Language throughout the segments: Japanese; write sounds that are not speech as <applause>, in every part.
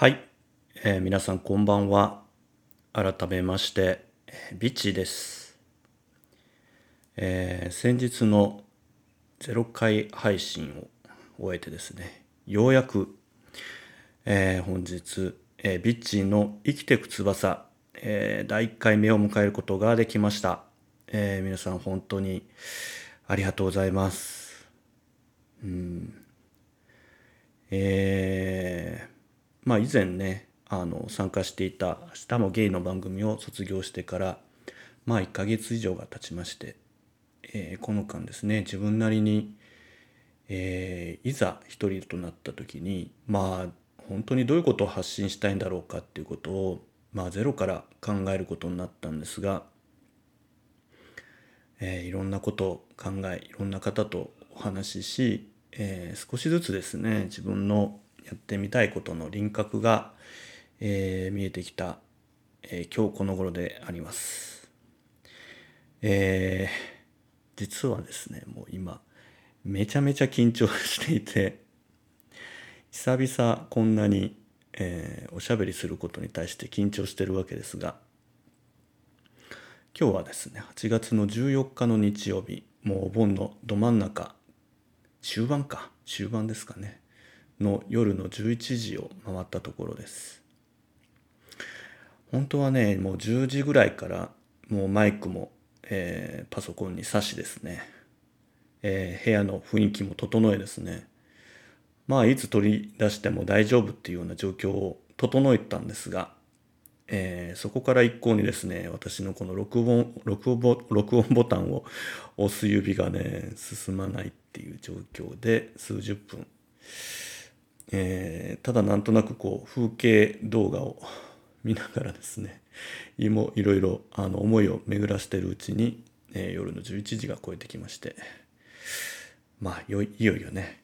はい、えー皆さんこんばんは。改めまして、ビッチです。えー先日の0回配信を終えてですね、ようやく、えー本日、えビッチの生きてく翼、え第1回目を迎えることができました。え皆さん本当にありがとうございます。えーまあ以前ねあの参加していた「明日もゲイ」の番組を卒業してからまあ1ヶ月以上が経ちまして、えーこの間ですね自分なりに、えーいざ一人となった時にまあ本当にどういうことを発信したいんだろうかっていうことをまあゼロから考えることになったんですが、えーいろんなことを考えいろんな方とお話しし、え少しずつですね自分のやってみたいことの輪郭が、えー見えてきた、えー今日この頃であります。えー実はですねもう今めちゃめちゃ緊張していて久々こんなに、えーおしゃべりすることに対して緊張してるわけですが今日はですね8月の14日の日曜日もうお盆のど真ん中終盤か終盤ですかねの夜の11時を回ったところです。本当はねもう10時ぐらいからもうマイクも、えーパソコンに挿しですね、えー部屋の雰囲気も整えですね。まあいつ取り出しても大丈夫っていうような状況を整えたんですが、えーそこから一向にですね私のこの録音録音録音ボタンを押す指がね進まないっていう状況で数十分、えーただなんとなくこう風景動画を見ながらですね <laughs> いろいろあの思いを巡らしているうちに、えー夜の11時が超えてきましてまあいよいよね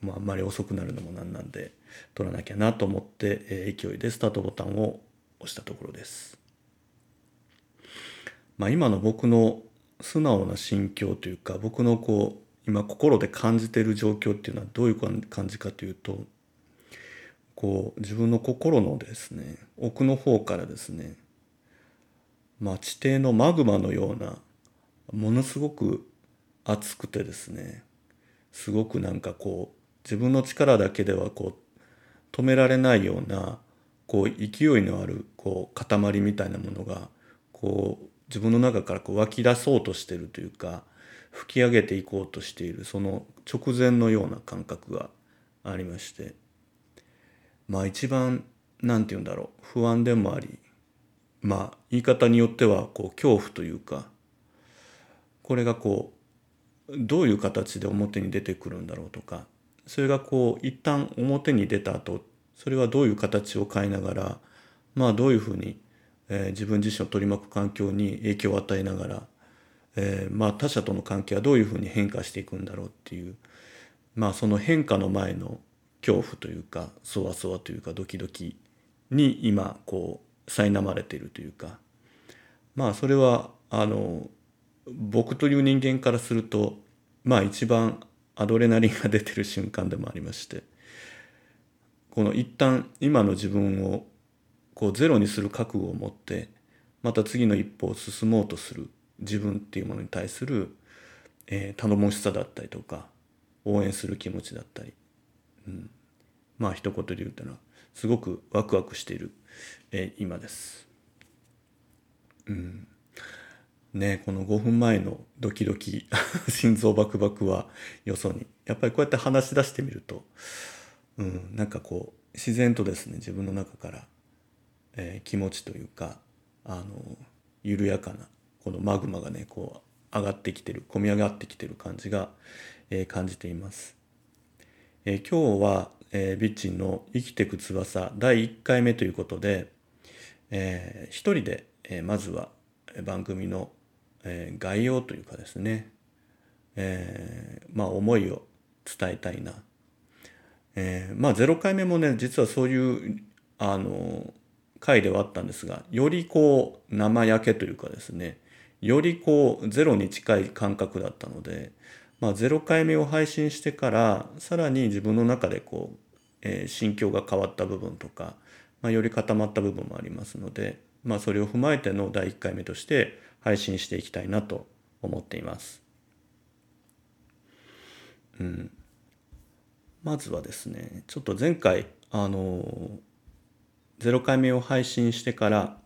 もうあんまり遅くなるのもなんなんで撮らなきゃなと思って、えー勢いでスタートボタンを押したところです。まあ、今の僕の素直な心境というか僕のこう今心で感じている状況っていうのはどういう感じかというとこう自分の心のですね奥の方からですねまあ地底のマグマのようなものすごく熱くてですねすごくなんかこう自分の力だけではこう止められないようなこう勢いのあるこう塊みたいなものがこう自分の中からこう湧き出そうとしてるというか吹き上げていこうとしているその直前のような感覚がありましてまあ一番なんて言うんだろう不安でもありまあ言い方によってはこう恐怖というかこれがこうどういう形で表に出てくるんだろうとかそれがこう一旦表に出た後それはどういう形を変えながらまあどういうふうに、えー自分自身を取り巻く環境に影響を与えながら、えーまあ他者との関係はどういうふうに変化していくんだろうっていうまあその変化の前の恐怖というかそわそわというかドキドキに今こう苛まれているというか。まあそれはあの僕という人間からするとまあ一番アドレナリンが出てる瞬間でもありまして。この一旦今の自分をこうゼロにする覚悟を持ってまた次の一歩を進もうとする自分っていうものに対する、えー頼もしさだったりとか応援する気持ちだったり、うん、まあ一言で言うというのはすごくワクワクしている、えー今です。ねこの5分前のドキドキ <laughs> 心臓バクバクはよそにやっぱりこうやって話し出してみると、うん、なんかこう自然とですね自分の中から、えー気持ちというかあの緩やかなこのマグマがねこう上がってきてる込み上がってきてる感じが、えー感じています。えー今日は、えービッチンの「生きてく翼」第1回目ということで、えー一人で、えーまずは番組の、えー概要というかですね、えーまあ思いを伝えたいな。えーまあ0回目もね実はそういうあの回ではあったんですがよりこう生焼けというかですねよりこうゼロに近い感覚だったので、まあ、0回目を配信してからさらに自分の中でこうえー、心境が変わった部分とか、まあ、より固まった部分もありますので、まあ、それを踏まえての第1回目として配信していきたいなと思っています。うん、まずはですねちょっと前回あの0回目を配信してから、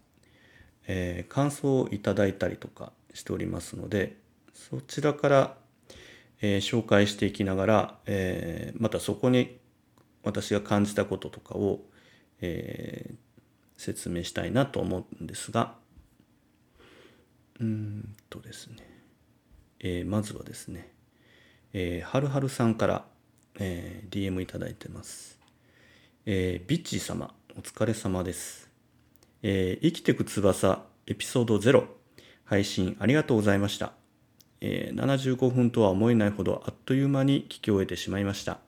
えー、感想をいただいたりとかしておりますのでそちらから、えー、紹介していきながら、えー、またそこに私が感じたこととかを、え説明したいなと思うんですがうんとですね、えまずはですね、えー、はるはるさんから、え DM いただいてます。えビッチー様お疲れ様です。えー、生きてく翼エピソード0配信ありがとうございました。えー、75分とは思えないほどあっという間に聞き終えてしまいました。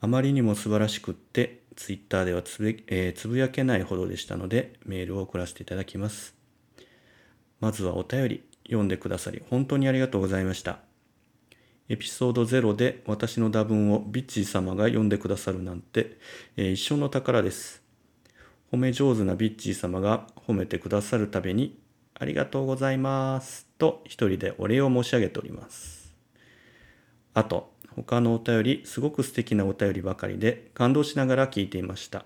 あまりにも素晴らしくって、ツイッターではつぶ,、えー、つぶやけないほどでしたので、メールを送らせていただきます。まずはお便り、読んでくださり、本当にありがとうございました。エピソード0で私の打文をビッチー様が読んでくださるなんて、えー、一生の宝です。褒め上手なビッチー様が褒めてくださるたびに、ありがとうございますと一人でお礼を申し上げております。あと、他のお便り、すごく素敵なお便りばかりで感動しながら聞いていました。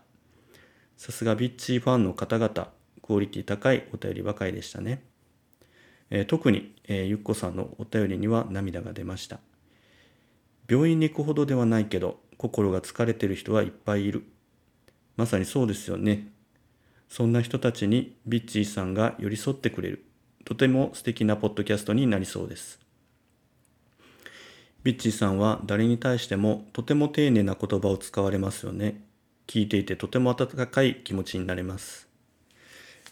さすがビッチーファンの方々、クオリティ高いお便りばかりでしたね。えー、特に、えー、ゆっこさんのお便りには涙が出ました。病院に行くほどではないけど、心が疲れてる人はいっぱいいる。まさにそうですよね。そんな人たちにビッチーさんが寄り添ってくれる。とても素敵なポッドキャストになりそうです。ビッチーさんは誰に対してもとても丁寧な言葉を使われますよね。聞いていてとても温かい気持ちになれます。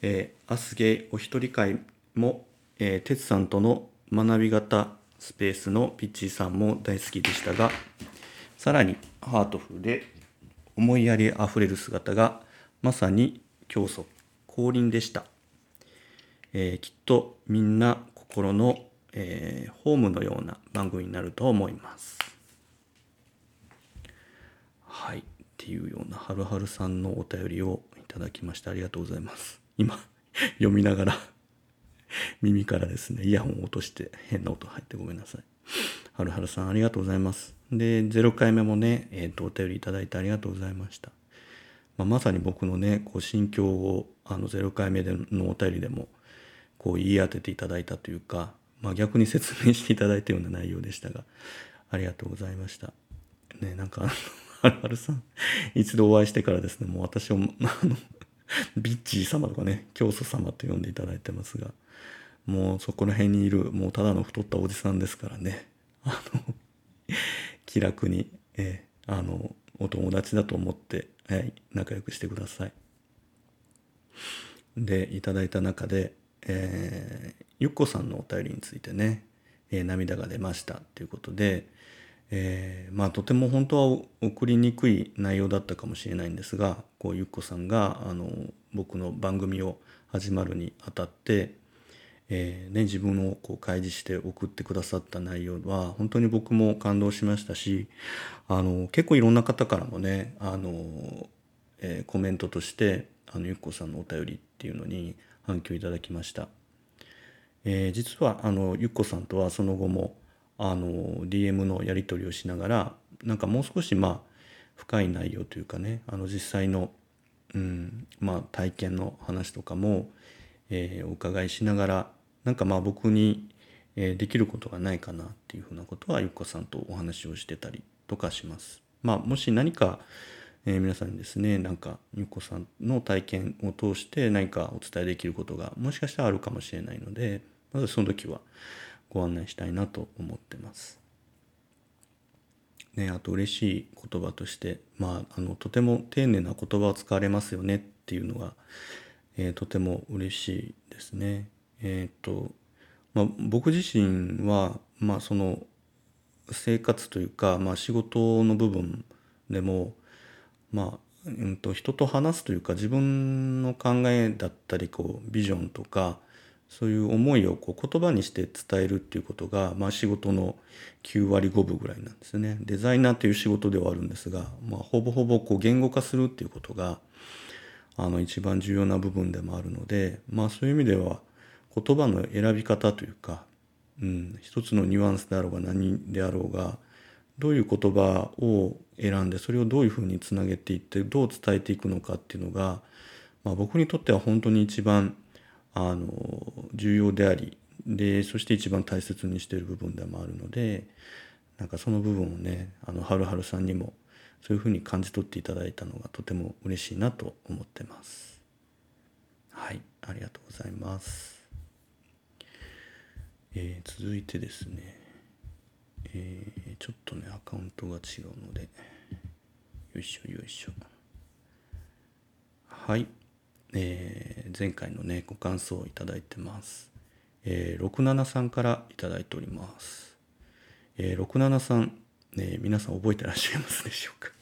えー、アスゲイお一人会もえー、哲さんとの学び型スペースのピッチーさんも大好きでしたが、さらにハートフルで思いやりあふれる姿がまさに教祖降臨でした。えー、きっとみんな心の、えー、ホームのような番組になると思います。はい。っていうようなはるはるさんのお便りをいただきましてありがとうございます。今 <laughs> 読みながら <laughs> 耳からですね、イヤホンを落として変な音入ってごめんなさい。はるはるさんありがとうございます。で、0回目もね、えっ、ー、と、お便りいただいてありがとうございました。まあ、まさに僕のね、こう心境をあの0回目でのお便りでもこう言い当てていただいたというか、まあ、逆に説明していただいたような内容でしたが、ありがとうございました。ね、なんか、はるはるさん、一度お会いしてからですね、もう私を、あの、ビッチー様とかね、教祖様と呼んでいただいてますが、もうそこら辺にいる、もうただの太ったおじさんですからね。あの、気楽に、えー、あの、お友達だと思って、はい、仲良くしてください。で、いただいた中で、えー、ゆっこさんのお便りについてね、えー、涙が出ましたということで、えー、まあとても本当は送りにくい内容だったかもしれないんですがこうゆっこさんがあの僕の番組を始まるにあたって、えー、ね、自分をこう開示して送ってくださった内容は本当に僕も感動しましたしあの結構いろんな方からもねあの、えー、コメントとしてあのゆっこさんのお便りっていうのに反響いただきました。えー、実はあのゆっこさんとはその後もあの DM のやり取りをしながらなんかもう少しまあ深い内容というかねあの実際の、うんまあ、体験の話とかも、えー、お伺いしながらなんかまあ僕に、えー、できることがないかなっていうふうなことはゆっこさんとお話をしてたりとかします。まあ、もし何か、えー、皆さんにですねなんかゆっこさんの体験を通して何かお伝えできることがもしかしたらあるかもしれないのでまずその時はご案内したいなと思ってます。ね、あと嬉しい言葉として、まあ、あのとても丁寧な言葉を使われますよねっていうのが、えー、とても嬉しいですね。えっ、ー、と、まあ、僕自身は、まあ、その生活というか、まあ、仕事の部分でも、まあうんと、人と話すというか自分の考えだったりこうビジョンとかそういう思いをこう言葉にして伝えるっていうことが、まあ、仕事の9割5分ぐらいなんですね。デザイナーという仕事ではあるんですが、まあ、ほぼほぼこう言語化するっていうことがあの一番重要な部分でもあるので、まあ、そういう意味では言葉の選び方というか、うん、一つのニュアンスであろうが何であろうがどういう言葉を選んでそれをどういうふうにつなげていってどう伝えていくのかっていうのが、まあ、僕にとっては本当に一番あの重要でありでそして一番大切にしている部分でもあるのでなんかその部分をねあのはるはるさんにもそういうふうに感じ取っていただいたのがとても嬉しいなと思ってます。はいありがとうございます。えー、続いてですね。えー、ちょっとねアカウントが違うので。よいしょよいしょ。はい。えー、前回のねご感想をいただいてます、えー、67さんからいただいております、えー、67さん、ね、皆さん覚えてらっしゃいますでしょうか？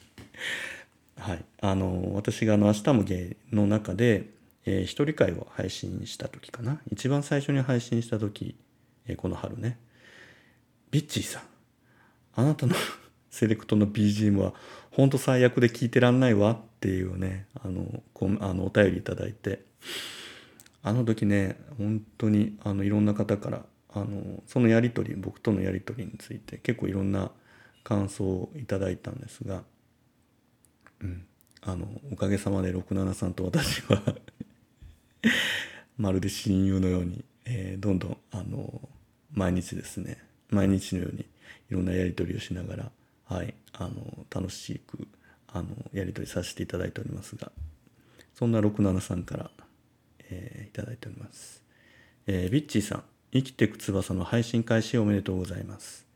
はい。あの私があの「明日も芸」の中で、えー、一人会を配信した時かな。一番最初に配信した時、えー、この春ね。ビッチーさん。あなたの <laughs> セレクトの BGM は本当最悪で聞いてらんないわっていうねあのこあのお便りいただいて。あの時ね本当にあのいろんな方からあのそのやり取り僕とのやり取りについて結構いろんな感想をいただいたんですが、うん、あのおかげさまで67さんと私は <laughs> まるで親友のように、えー、どんどんあの毎日ですね毎日のようにいろんなやり取りをしながら、はい、あの楽しくあのやり取りさせていただいておりますがそんな67さんから、えー、いただいております、えー、ビッチーさん生きてく翼の配信開始おめでとうございます、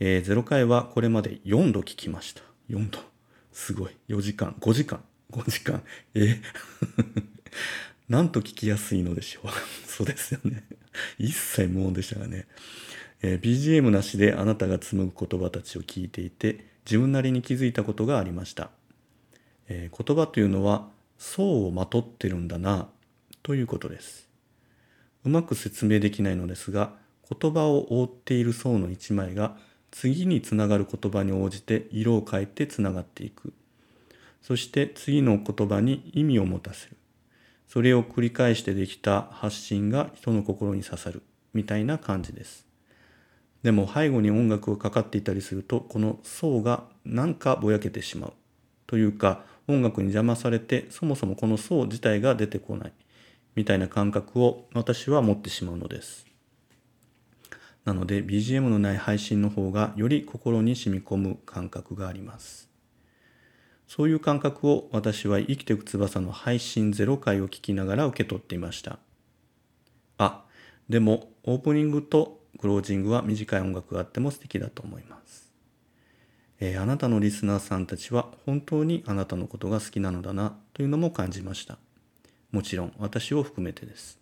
えー、0回はこれまで4度聞きました。4度。すごい。4時間。5時間。5時間。え？<laughs> なんと聞きやすいのでしょう。<laughs> そうですよね。一切無音でしたがね。えー、BGM なしであなたが紡ぐ言葉たちを聞いていて自分なりに気づいたことがありました、えー、言葉というのは層をまとってるんだなということです。うまく説明できないのですが言葉を覆っている層の一枚が次につながる言葉に応じて色を変えてつながっていく。そして次の言葉に意味を持たせる。それを繰り返してできた発信が人の心に刺さる。みたいな感じです。でも背後に音楽がかかっていたりするとこの層がなんかぼやけてしまう。というか音楽に邪魔されてそもそもこの層自体が出てこない。みたいな感覚を私は持ってしまうのです。なので BGM のない配信の方がより心に染み込む感覚がありますそういう感覚を私は生きていく翼の配信0回を聞きながら受け取っていましたあでもオープニングとクロージングは短い音楽があっても素敵だと思います。えー、あなたのリスナーさんたちは本当にあなたのことが好きなのだなというのも感じました。もちろん私を含めてです。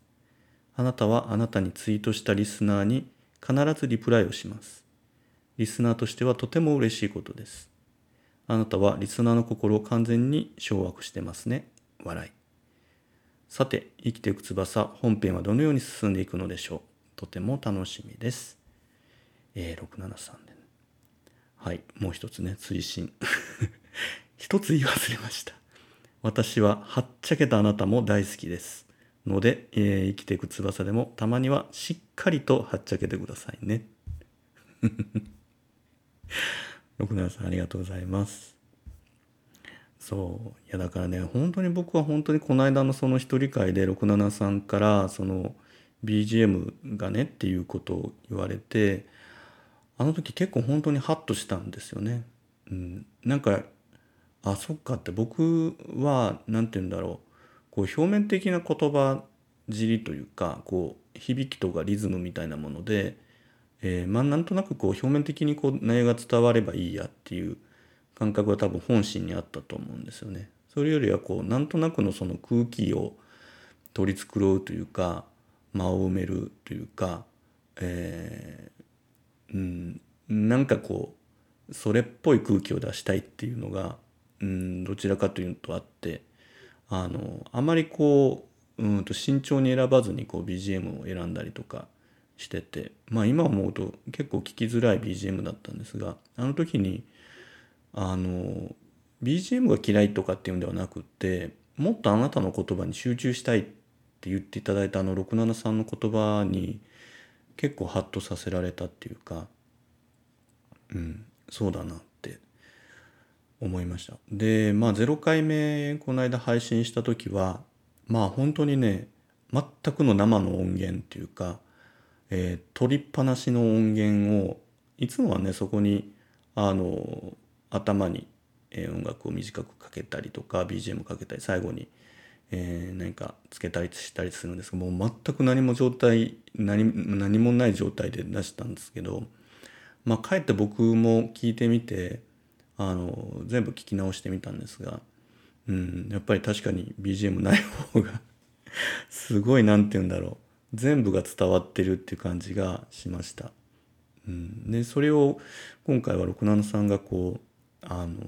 あなたはあなたにツイートしたリスナーに必ずリプライをします。リスナーとしてはとても嬉しいことです。あなたはリスナーの心を完全に掌握してますね。笑い。さて、生きていく翼本編はどのように進んでいくのでしょうとても楽しみです。えー、673で、はい、もう一つね、追伸。<laughs> 一つ言い忘れました。私は、はっちゃけたあなたも大好きです。ので、えー、生きていく翼でもたまにはしっかりとはっちゃけてくださいね。<laughs> 673ありがとうございます。そう。いやだからね、本当に僕は本当にこの間のその一人会で673からその BGM がねっていうことを言われてあの時結構本当にハッとしたんですよね。うん、なんかあそっかって僕は何て言うんだろうこう表面的な言葉尻というかこう響きとかリズムみたいなもので、えー、まあなんとなくこう表面的にこう内容が伝わればいいやっていう感覚が多分本心にあったと思うんですよね。それよりはこうなんとなくのその空気を取り繕うというか間を埋めるというか、えー、うん、なんかこうそれっぽい空気を出したいっていうのが、うん、どちらかというとあってあのあまりこううんと慎重に選ばずにこう BGM を選んだりとかしててまあ今思うと結構聞きづらい BGM だったんですがあの時にあの BGM が嫌いとかっていうんではなくってもっとあなたの言葉に集中したいって言っていただいたあの673の言葉に結構ハッとさせられたっていうかうんそうだな。思いました。でまあ0回目この間配信した時はまあ本当にね全くの生の音源っていうか、えー、取りっぱなしの音源をいつもはねそこにあの頭に、えー、音楽を短くかけたりとか BGM かけたり最後に、えー、何かつけたりしたりするんですけどもう全く何も状態何何もない状態で出したんですけどまあかえって僕も聞いてみてあの全部聞き直してみたんですが、うん、やっぱり確かに BGM ない方がすごい何て言うんだろう全部が伝わってるっていう感じがしました。うん、でそれを今回は67さんがこうあの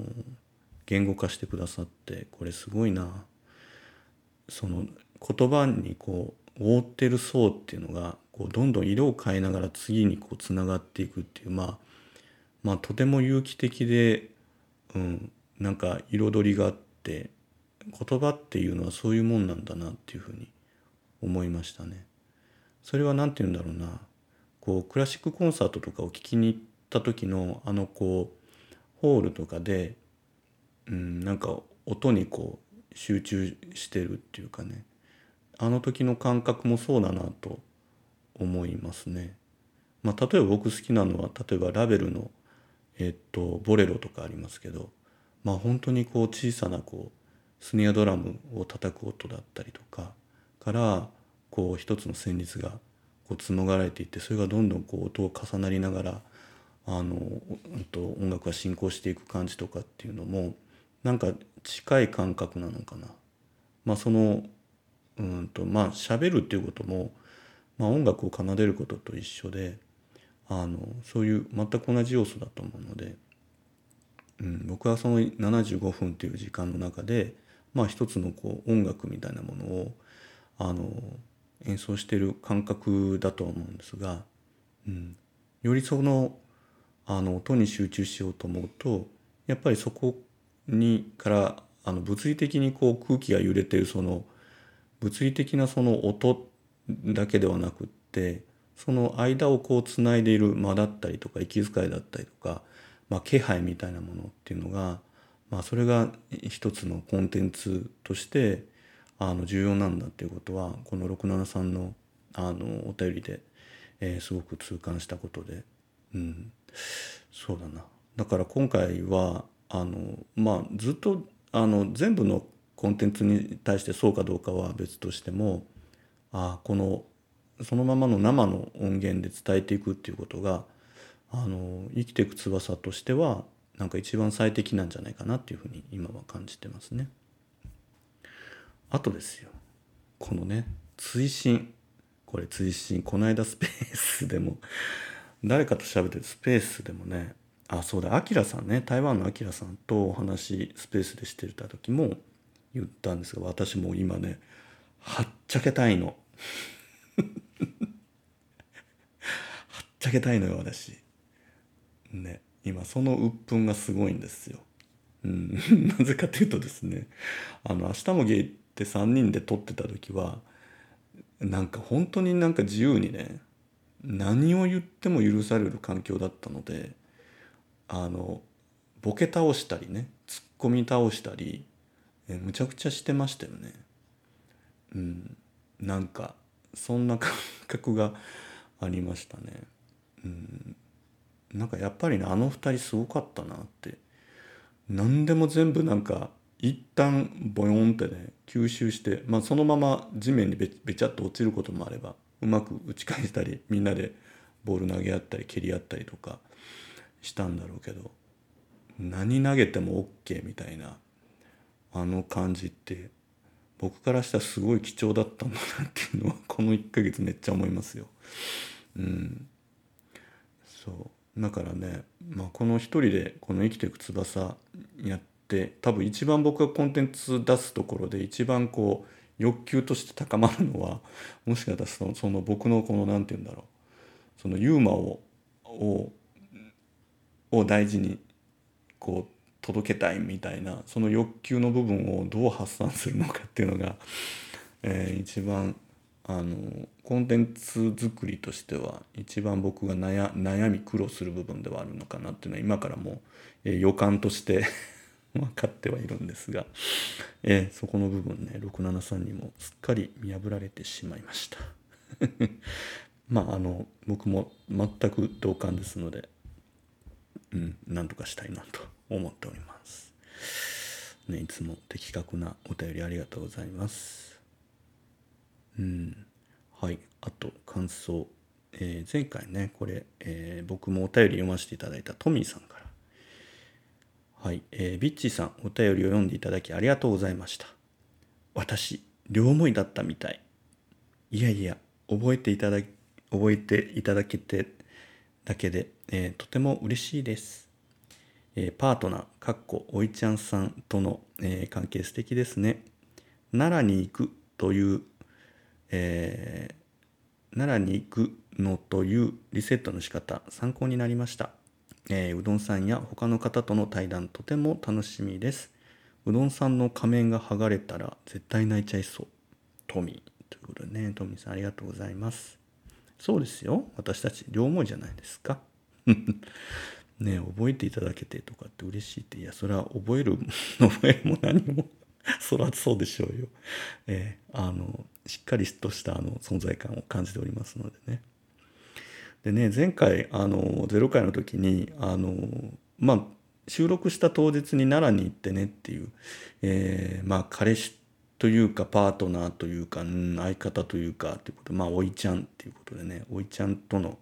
言語化してくださってこれすごいなその言葉にこう覆ってる層っていうのがこうどんどん色を変えながら次にこうつながっていくっていうまあまあとても有機的で、うん、なんか彩りがあって言葉っていうのはそういうもんなんだなっていうふうに思いましたね。それは何て言うんだろうなこうクラシックコンサートとかを聴きに行った時のあのこうホールとかで、うん、なんか音にこう集中してるっていうかねあの時の感覚もそうだなと思いますね。まあ、例えば僕好きなのは例えばラベルの、えっと、ボレロとかありますけど、まあ、本当にこう小さなこうスネアドラムを叩く音だったりとかからこう一つの旋律がこう紡がれていってそれがどんどんこう音を重なりながらあの、うんと、音楽が進行していく感じとかっていうのもなんか近い感覚なのかな。まあそのうんとまあ喋るっていうこともまあ、音楽を奏でることと一緒であのそういう全く同じ要素だと思うので、うん、僕はその75分っていう時間の中で、まあ、一つのこう音楽みたいなものをあの演奏してる感覚だと思うんですが、うん、よりそのあの音に集中しようと思うとやっぱりそこにからあの物理的にこう空気が揺れてるその物理的なその音だけではなくってその間をこうつないでいる間だったりとか息遣いだったりとか、まあ、気配みたいなものっていうのが、まあ、それが一つのコンテンツとしてあの重要なんだっていうことはこの673のあのお便りで、えー、すごく痛感したことで、うん、そうだな。だから今回はあのまあずっとあの全部のコンテンツに対してそうかどうかは別としてもあこのそのままの生の音源で伝えていくっていうことがあの生きていく翼としてはなんか一番最適なんじゃないかなっていうふうに今は感じてますね。あとですよ。このね追伸。これ追伸。この間スペースでも誰かと喋ってる。スペースでもね。あそうだ。アキラさんね。台湾のアキラさんとお話スペースでしてた時も言ったんですが私も今ねはっちゃけたいの。<laughs> はっちゃけたいのよ私。ね今その鬱憤がすごいんですよ、うん、<laughs> なぜかというとですねあの「明日もゲイ」って3人で撮ってた時はなんか本当になんか自由にね何を言っても許される環境だったのであのボケ倒したりねツッコミ倒したりえむちゃくちゃしてましたよね。うん、なんかそんな感覚がありましたね。うん、なんかやっぱりねあの二人すごかったなって何でも全部なんか一旦ボヨンってね吸収して、まあ、そのまま地面にべべちゃっと落ちることもあればうまく打ち返したりみんなでボール投げ合ったり蹴り合ったりとかしたんだろうけど何投げても OK みたいなあの感じって僕からしたらすごい貴重だったんだなっていうのはこの1ヶ月めっちゃ思いますよ。うん、そう。だからね、まあ、この一人でこの「生きていく翼」やって多分一番僕がコンテンツ出すところで一番こう欲求として高まるのは <laughs> もしかしたらそのその僕のこの何て言うんだろう。そのユーモアををを大事にこう届けたいみたいなその欲求の部分をどう発散するのかっていうのが、<laughs> えー、一番あのコンテンツ作りとしては一番僕が悩悩み苦労する部分ではあるのかなっていうのは今からも、えー、予感として <laughs> 分かってはいるんですが、えー、そこの部分ね673にもすっかり見破られてしまいました。<laughs> まああの僕も全く同感ですのでうん何とかしたいなと。思っております。ねいつも的確なお便りありがとうございます。うん。はい。あと感想。えー、前回ねこれ、えー、僕もお便り読ませていただいたトミーさんから。はい、えー、ビッチーさんお便りを読んでいただきありがとうございました。私両思いだったみたい。いやいや覚えていただ覚えていただけてだけで、えー、とても嬉しいです、えー、パートナーかっこおいちゃんさんとの、えー、関係素敵ですね奈良に行くという、えー奈良に行くのというリセットの仕方参考になりましたえー、うどんさんや他の方との対談とても楽しみです。うどんさんの仮面が剥がれたら絶対泣いちゃいそう。トミー。ということでね、トミーさんありがとうございます。そうですよ。私たち両思いじゃないですか。ね覚えていただけてとかって嬉しいって、いや、それは覚える、覚えも何もそらそうでしょうよ。えー、あの、しっかりとしたあの存在感を感じておりますのでね。でね前回あの0回の時にあのまあ収録した当日に奈良に行ってねっていう、えー、まあ彼氏というかパートナーというか、うん、相方というかということまあおいちゃんっていうことでねおいちゃんとの、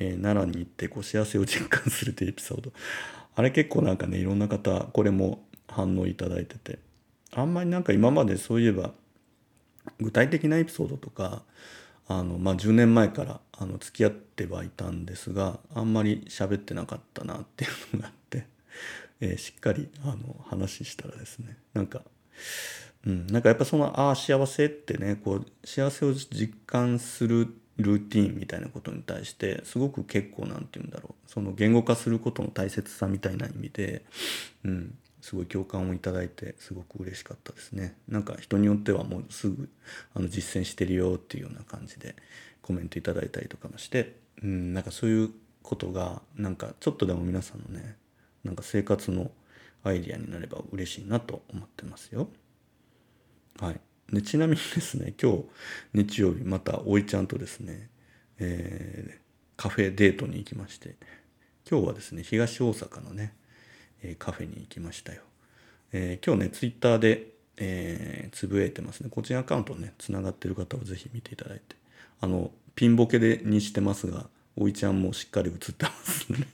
えー、奈良に行ってこう幸せを実感するというエピソード。あれ結構なんかねいろんな方これも反応いただいてて。あんまりなんか今までそういえば具体的なエピソードとかあの、まあ、10年前からあの付き合ってはいたんですがあんまり喋ってなかったなっていうのがあって、えー、しっかりあの話したらですねなんか、うん、なんかやっぱそのああ幸せってねこう幸せを実感するルーティンみたいなことに対してすごく結構何て言うんだろう。その言語化することの大切さみたいな意味で、うん、すごい共感をいただいてすごく嬉しかったですね。なんか人によってはもうすぐあの実践してるよっていうような感じでコメントいただいたりとかもしてうんなんかそういうことがなんかちょっとでも皆さんのねなんか生活のアイディアになれば嬉しいなと思ってますよ。はい。でちなみにですね今日日曜日またおいちゃんとですね、えー、カフェデートに行きまして今日はですね東大阪のねえカフェに行きましたよ。えー、今日ね、ツイッターで、えー、つぶやいてますね。こちらアカウントね、つながってる方はぜひ見ていただいて。あの、ピンボケでにしてますが、おいちゃんもしっかり映ってますね。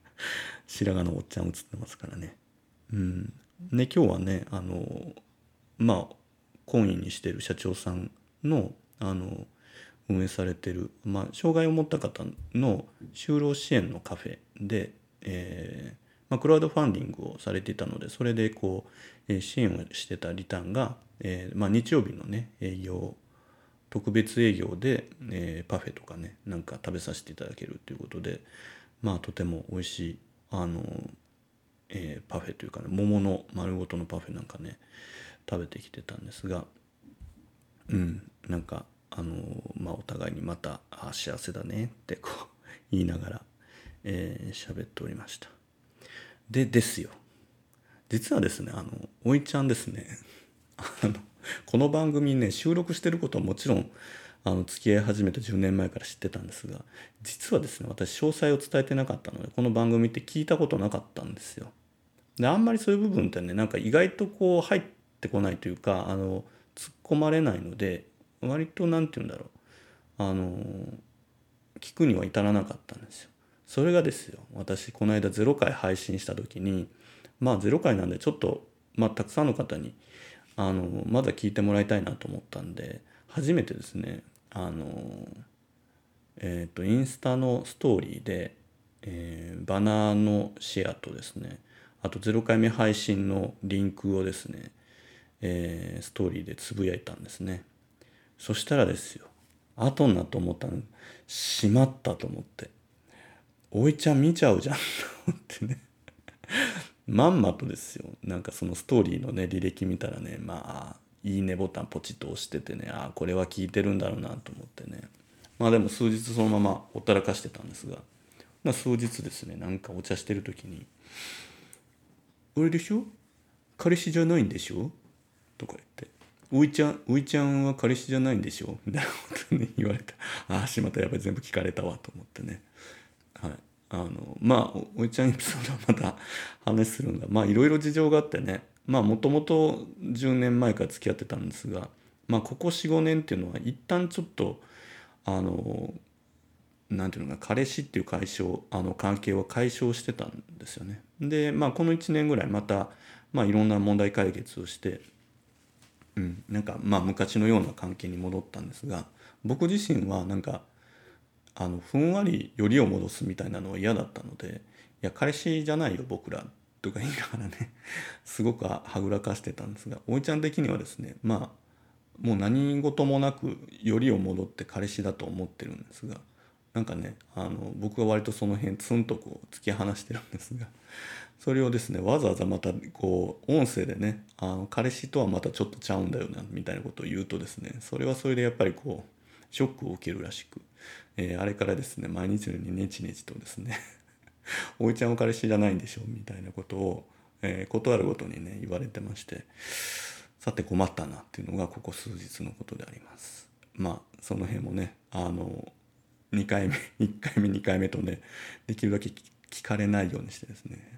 <laughs> 白髪のおっちゃん映ってますからね。うん。ね、今日はね、あの、まあ、懇意にしてる社長さんの、あの、運営されてる、まあ、障害を持った方の就労支援のカフェで、えー、まあ、クラウドファンディングをされていたのでそれでこう、え支援をしてたリターンが、えー、まあ、日曜日のね営業特別営業で、えー、パフェとかねなんか食べさせていただけるということでまあとても美味しいあの、えー、パフェというかね桃の丸ごとのパフェなんかね食べてきてたんですがうんなんかあのまあお互いにまたあ幸せだねってこう <laughs> 言いながら喋、えー、っておりました。でですよ実はですねあのおいちゃんですね <laughs> あのこの番組ね収録してることはもちろんあの付き合い始めた10年前から知ってたんですが実はですね私詳細を伝えてなかったのでこの番組って聞いたことなかったんですよ。であんまりそういう部分ってねなんか意外とこう入ってこないというかあの突っ込まれないので割と何て言うんだろうあの聞くには至らなかったんですよ。それがですよ私この間0回配信した時にまあ0回なんでちょっと、まあ、たくさんの方にあのまだ聞いてもらいたいなと思ったんで初めてですねあのえっ、ー、とインスタのストーリーで、えー、バナーのシェアとですねあと0回目配信のリンクをですね、えー、ストーリーでつぶやいたんですね。そしたらですよ後になと思ったのしまったと思っておいちゃん見ちゃうじゃんと思ってね。まんまとですよ。なんかそのストーリーのね履歴見たらねまあいいねボタンポチッと押しててねああこれは聞いてるんだろうなと思ってね。まあでも数日そのままほったらかしてたんですが、まあ、数日ですねなんかお茶してる時に「俺でしょ？彼氏じゃないんでしょ?」とか言って「おいちゃんおいちゃんは彼氏じゃないんでしょ?」みたいなことね言われたああしまった。やっぱり全部聞かれたわと思ってね。はい。あのまあおいちゃんエピソードはまた話するんだ。まあいろいろ事情があってね。まあもともと10年前から付き合ってたんですがまあここ45年っていうのは一旦ちょっとあのなんていうのか彼氏っていう解消あの関係は解消してたんですよね。でまあこの1年ぐらいまた、まあ、いろんな問題解決をして、うん、なんかまあ昔のような関係に戻ったんですが僕自身はなんかあのふんわりよりを戻すみたいなのは嫌だったので「いや彼氏じゃないよ僕ら」とか言いながらね <laughs> すごくはぐらかしてたんですがおいちゃん的にはですねまあもう何事もなくよりを戻って彼氏だと思ってるんですがなんかねあの僕は割とその辺ツンとこう突き放してるんですがそれをですねわざわざまたこう音声でねあの彼氏とはまたちょっとちゃうんだよなみたいなことを言うとですねそれはそれでやっぱりこうショックを受けるらしく、えー、あれからですね毎日のようにネチネチとですね <laughs> おいちゃんは彼氏じゃないんでしょみたいなことを、えー、断るごとにね言われてましてさて困ったなっていうのがここ数日のことであります。まあその辺もねあの2回目1回目2回目とねできるだけ聞かれないようにしてですね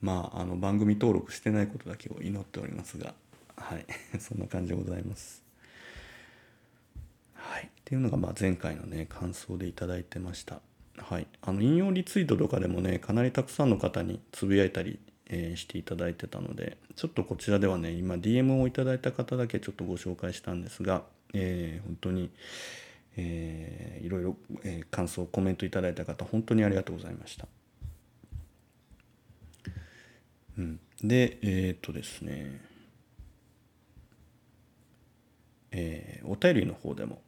まああの番組登録してないことだけを祈っておりますがはい <laughs> そんな感じでございます。はい、っていうのがまあ前回のね感想で頂いてました。はい、あの引用リツイートとかでもねかなりたくさんの方につぶやいたりえー、していただいてたのでちょっとこちらではね今 DM をいただいた方だけちょっとご紹介したんですが、えー、本当に、えー、いろいろ、えー、感想コメントいただいた方本当にありがとうございました。うん、でえー、っとですねえー、お便りの方でも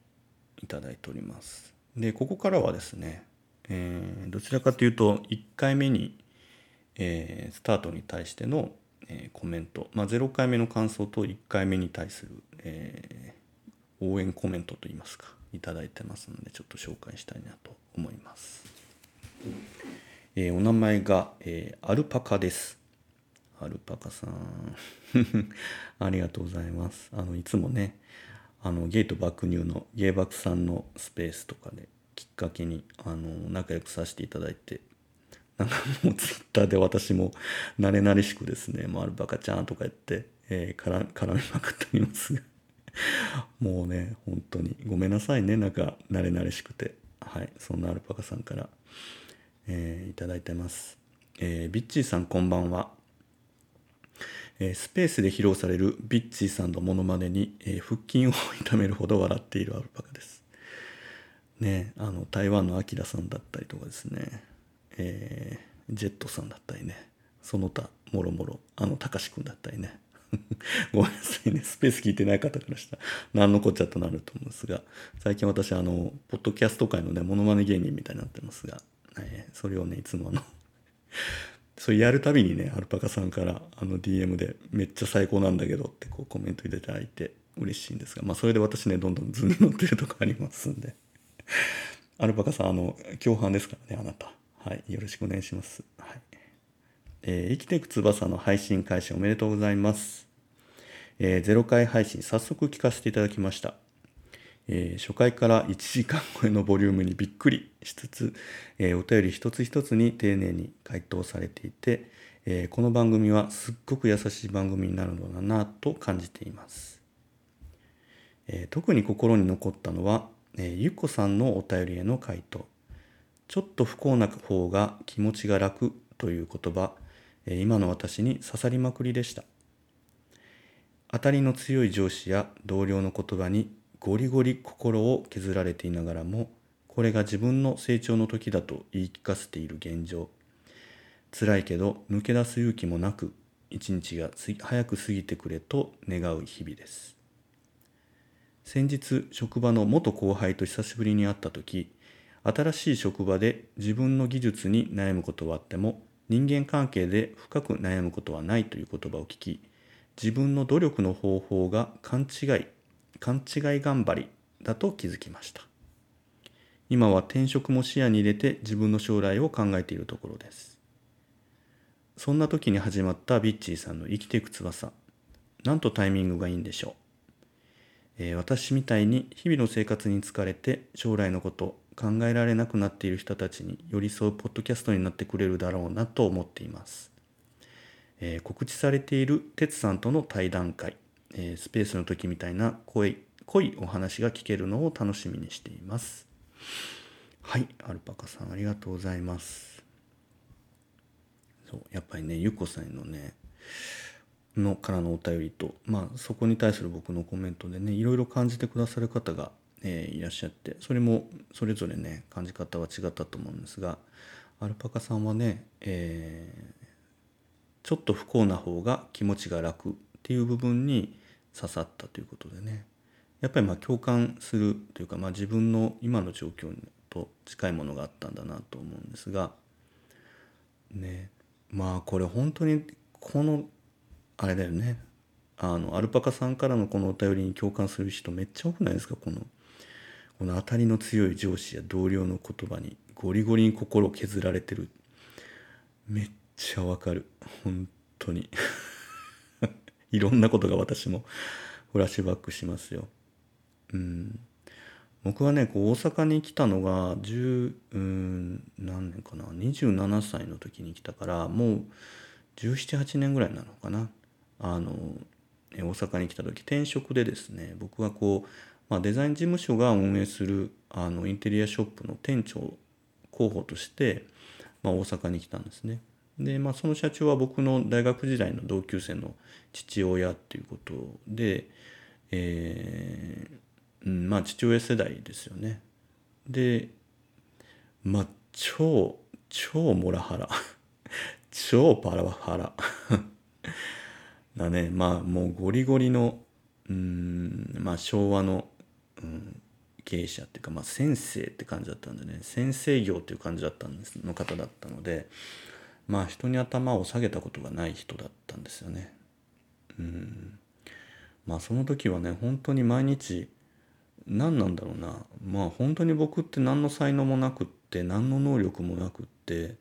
いただいております。でここからはですね、えー、どちらかというと1回目にえー、スタートに対しての、えー、コメント、まあ、0回目の感想と1回目に対する、えー、応援コメントといいますか頂いてますのでちょっと紹介したいなと思います。えー、お名前が、えー、アルパカです。アルパカさん。<laughs> ありがとうございます。あのいつもねあのゲート爆乳のゲーバクさんのスペースとかできっかけにあの仲良くさせていただいてなんかもうツイッターで私も慣れ慣れしくですね「もうアルバカちゃん」とか言って、えー、絡絡みまくっておりますが。もうね本当にごめんなさいねなんか慣れ慣れしくて。はいそんなアルパカさんから、えー、いただいてます、えー、ビッチーさんこんばんは。えスペースで披露されるビッチーさんのモノマネに、え腹筋を痛めるほど笑っているアルパカです。ねあの台湾のアキラさんだったりとかですね。えー、ジェットさんだったりね。その他もろもろあのたかしくんだったりね。<laughs> ごめんなさいね。スペース聞いてない方からした。ら何のこっちゃとなると思うんですが。最近私あのポッドキャスト界のねモノマネ芸人みたいになってますが、えー、それをねいつもあのそれやるたびにねアルパカさんからあの DM で「めっちゃ最高なんだけど」ってこうコメント入れていただいて嬉しいんですがまあそれで私ねどんどん図に乗ってるとこありますんで <laughs> アルパカさんあの共犯ですからねあなた。はい、よろしくお願いします。はい。えー、生きていく翼の配信開始おめでとうございます。えー、0回配信早速聞かせていただきました。えー、初回から1時間超えのボリュームにびっくりしつつ、えー、お便り一つ一つに丁寧に回答されていて、えー、この番組はすっごく優しい番組になるのだなと感じています。え特に心に残ったのは、えゆっこさんのお便りへの回答。ちょっと不幸な方が気持ちが楽という言葉、え今の私に刺さりまくりでした。当たりの強い上司や同僚の言葉にゴリゴリ心を削られていながらも、これが自分の成長の時だと言い聞かせている現状。辛いけど抜け出す勇気もなく、一日が早く過ぎてくれと願う日々です先日職場の元後輩と久しぶりに会った時新しい職場で自分の技術に悩むことはあっても人間関係で深く悩むことはないという言葉を聞き自分の努力の方法が勘違い勘違い頑張りだと気づきました。今は転職も視野に入れて自分の将来を考えているところです。そんな時に始まったビッチーさんの生きていく翼。なんとタイミングがいいんでしょう、えー、私みたいに日々の生活に疲れて将来のこと考えられなくなっている人たちに寄り添うポッドキャストになってくれるだろうなと思っています、えー、告知されている哲さんとの対談会、えー、スペースの時みたいな声濃いお話が聞けるのを楽しみにしています。はいアルパカさんありがとうございます。そうやっぱりねゆこさんのねのからのお便りとまあそこに対する僕のコメントでねいろいろ感じてくださる方がえー、いらっしゃってそれもそれぞれね感じ方は違ったと思うんですがアルパカさんはね、えー、ちょっと不幸な方が気持ちが楽っていう部分に刺さったということでね。やっぱりまあ共感するというか、まあ、自分の今の状況と近いものがあったんだなと思うんですが。ね。まあこれ本当にこのあれだよね。あのアルパカさんからのこのお便りに共感する人めっちゃ多くないですか？このこの当たりの強い上司や同僚の言葉にゴリゴリに心を削られてる。めっちゃわかる。本当に。<laughs> いろんなことが私も <laughs> フラッシュバックしますよ。うん。僕はねこう大阪に来たのが10うん何年かな？27歳の時に来たからもう1718年ぐらいなのかな？あの大阪に来た時。転職でですね僕はこうまあ、デザイン事務所が運営するあのインテリアショップの店長候補として、まあ、大阪に来たんですね。で、まあ、その社長は僕の大学時代の同級生の父親っていうことで、えー、うん、まあ父親世代ですよね。で、まあ超、超モラハラ。<laughs> 超パラハラ。<laughs> だね、まあもうゴリゴリの、うん、まあ昭和のうん、経営者っていうか、まあ、先生って感じだったんでね先生業っていう感じだったんですの方だったのでまあ人に頭を下げたことがない人だったんですよね。うん。まあその時はね本当に毎日何なんだろうな。まあ本当に僕って何の才能もなくって何の能力もなくって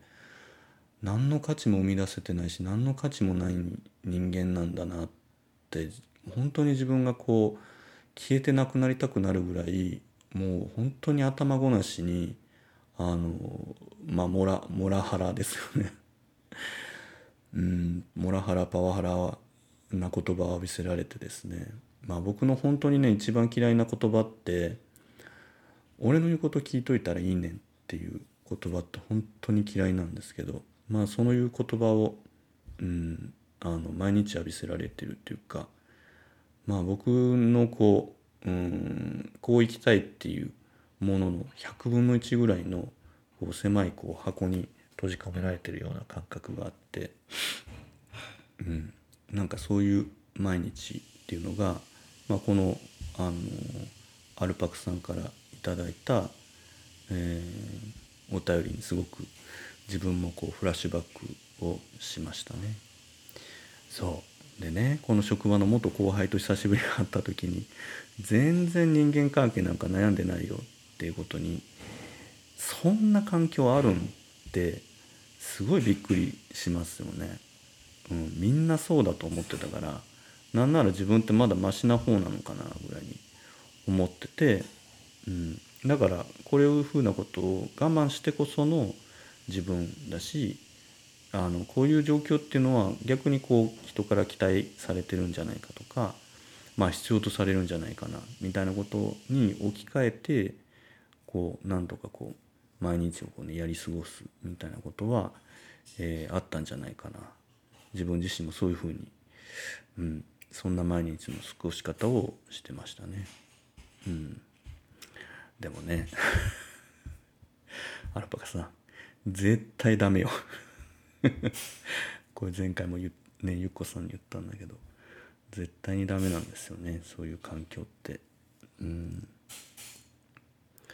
何の価値も生み出せてないし何の価値もない人間なんだなって本当に自分がこう消えてなくなりたくなるぐらいもう本当に頭ごなしにあのまあモラモラハラですよね。うんモラハラパワハラな言葉を浴びせられてですね。まあ僕の本当にね一番嫌いな言葉って俺の言うこと聞いといたらいいねんっていう言葉って本当に嫌いなんですけどまあそういう言葉を、うん、あの毎日浴びせられてるっていうかまあ僕のこううんこう生きたいっていうものの100分の1ぐらいのこう狭いこう箱に閉じ込められてるような感覚があって、うん、なんかそういう毎日っていうのが、まあ、このあのアルパクさんから頂いた、えー、お便りにすごく自分もこうフラッシュバックをしましたね。そう。でねこの職場の元後輩と久しぶりに会った時に全然人間関係なんか悩んでないよっていうことにそんな環境あるんってすごいびっくりしますよね。うん、みんなそうだと思ってたからなんなら自分ってまだマシな方なのかなぐらいに思ってて、うん、だからこういうふうなことを我慢してこその自分だしあのこういう状況っていうのは逆にこう人から期待されてるんじゃないかとか、まあ、必要とされるんじゃないかなみたいなことに置き換えてこうなんとかこう毎日をこう、ね、やり過ごすみたいなことは、えー、あったんじゃないかな。自分自身もそういうふうに、うん、そんな毎日の過ごし方をしてましたね。うん、でもねアルパカさん。絶対ダメよ。<laughs> これ前回も言ねゆっこさんに言ったんだけど絶対にダメなんですよね。そういう環境って。うん。っ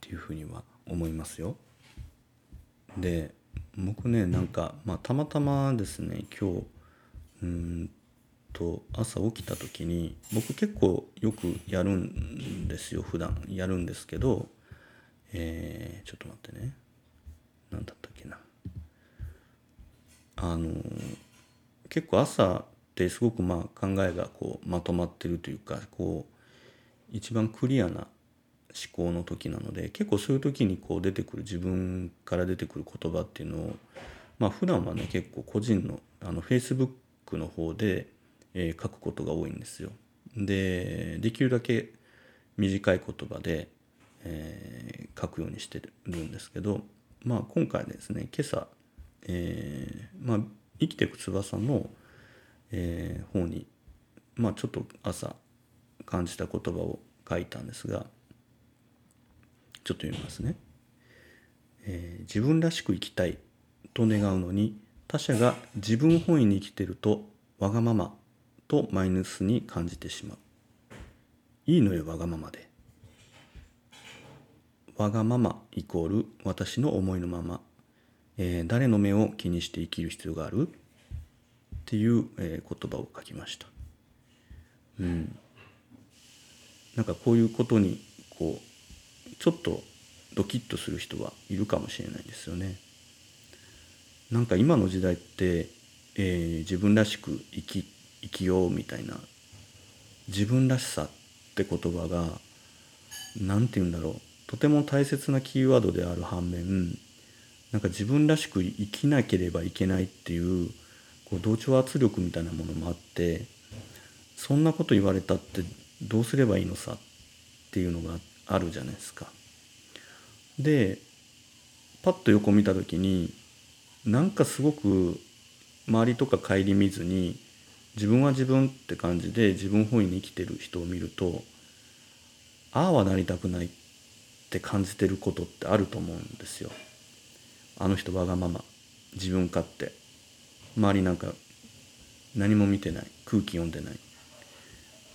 ていうふうには思いますよ。で僕ねなんか、まあ、たまたまですね今日うんと朝起きた時に僕結構よくやるんですよ普段。やるんですけどえー、ちょっと待ってね。何だったっけな。あの結構朝ってすごくまあ考えがこうまとまってるというかこう一番クリアな思考の時なので結構そういう時にこう出てくる自分から出てくる言葉っていうのをまあ普段はね結構個人のあのフェイスブックの方で、えー、書くことが多いんですよ。でできるだけ短い言葉で、えー、書くようにしてるんですけど、まあ、今回ですね今朝、えーまあ、生きていく翼の、えー、方に、まあ、ちょっと朝感じた言葉を書いたんですがちょっと読みますね。えー、自分らしく生きたいと願うのに他者が自分本位に生きてるとわがままとマイナスに感じてしまう。いいのよわがままで。わがままイコール私の思いのまま、えー、誰の目を気にして生きる必要がある？っていう、えー、言葉を書きました。うん。なんかこういうことにこうちょっとドキッとする人はいるかもしれないですよね。なんか今の時代って、えー、自分らしく生き生きようみたいな自分らしさって言葉が何て言うんだろうとても大切なキーワードである反面なんか自分らしく生きなければいけないっていうこう同調圧力みたいなものもあってそんなこと言われたってどうすればいいのさっていうのがあってあるじゃないですか。でパッと横見た時になんかすごく周りとか顧みずに自分は自分って感じで自分本位に生きてる人を見るとああはなりたくないって感じてることってあると思うんですよ。あの人わがまま自分勝手周りなんか何も見てない空気読んでない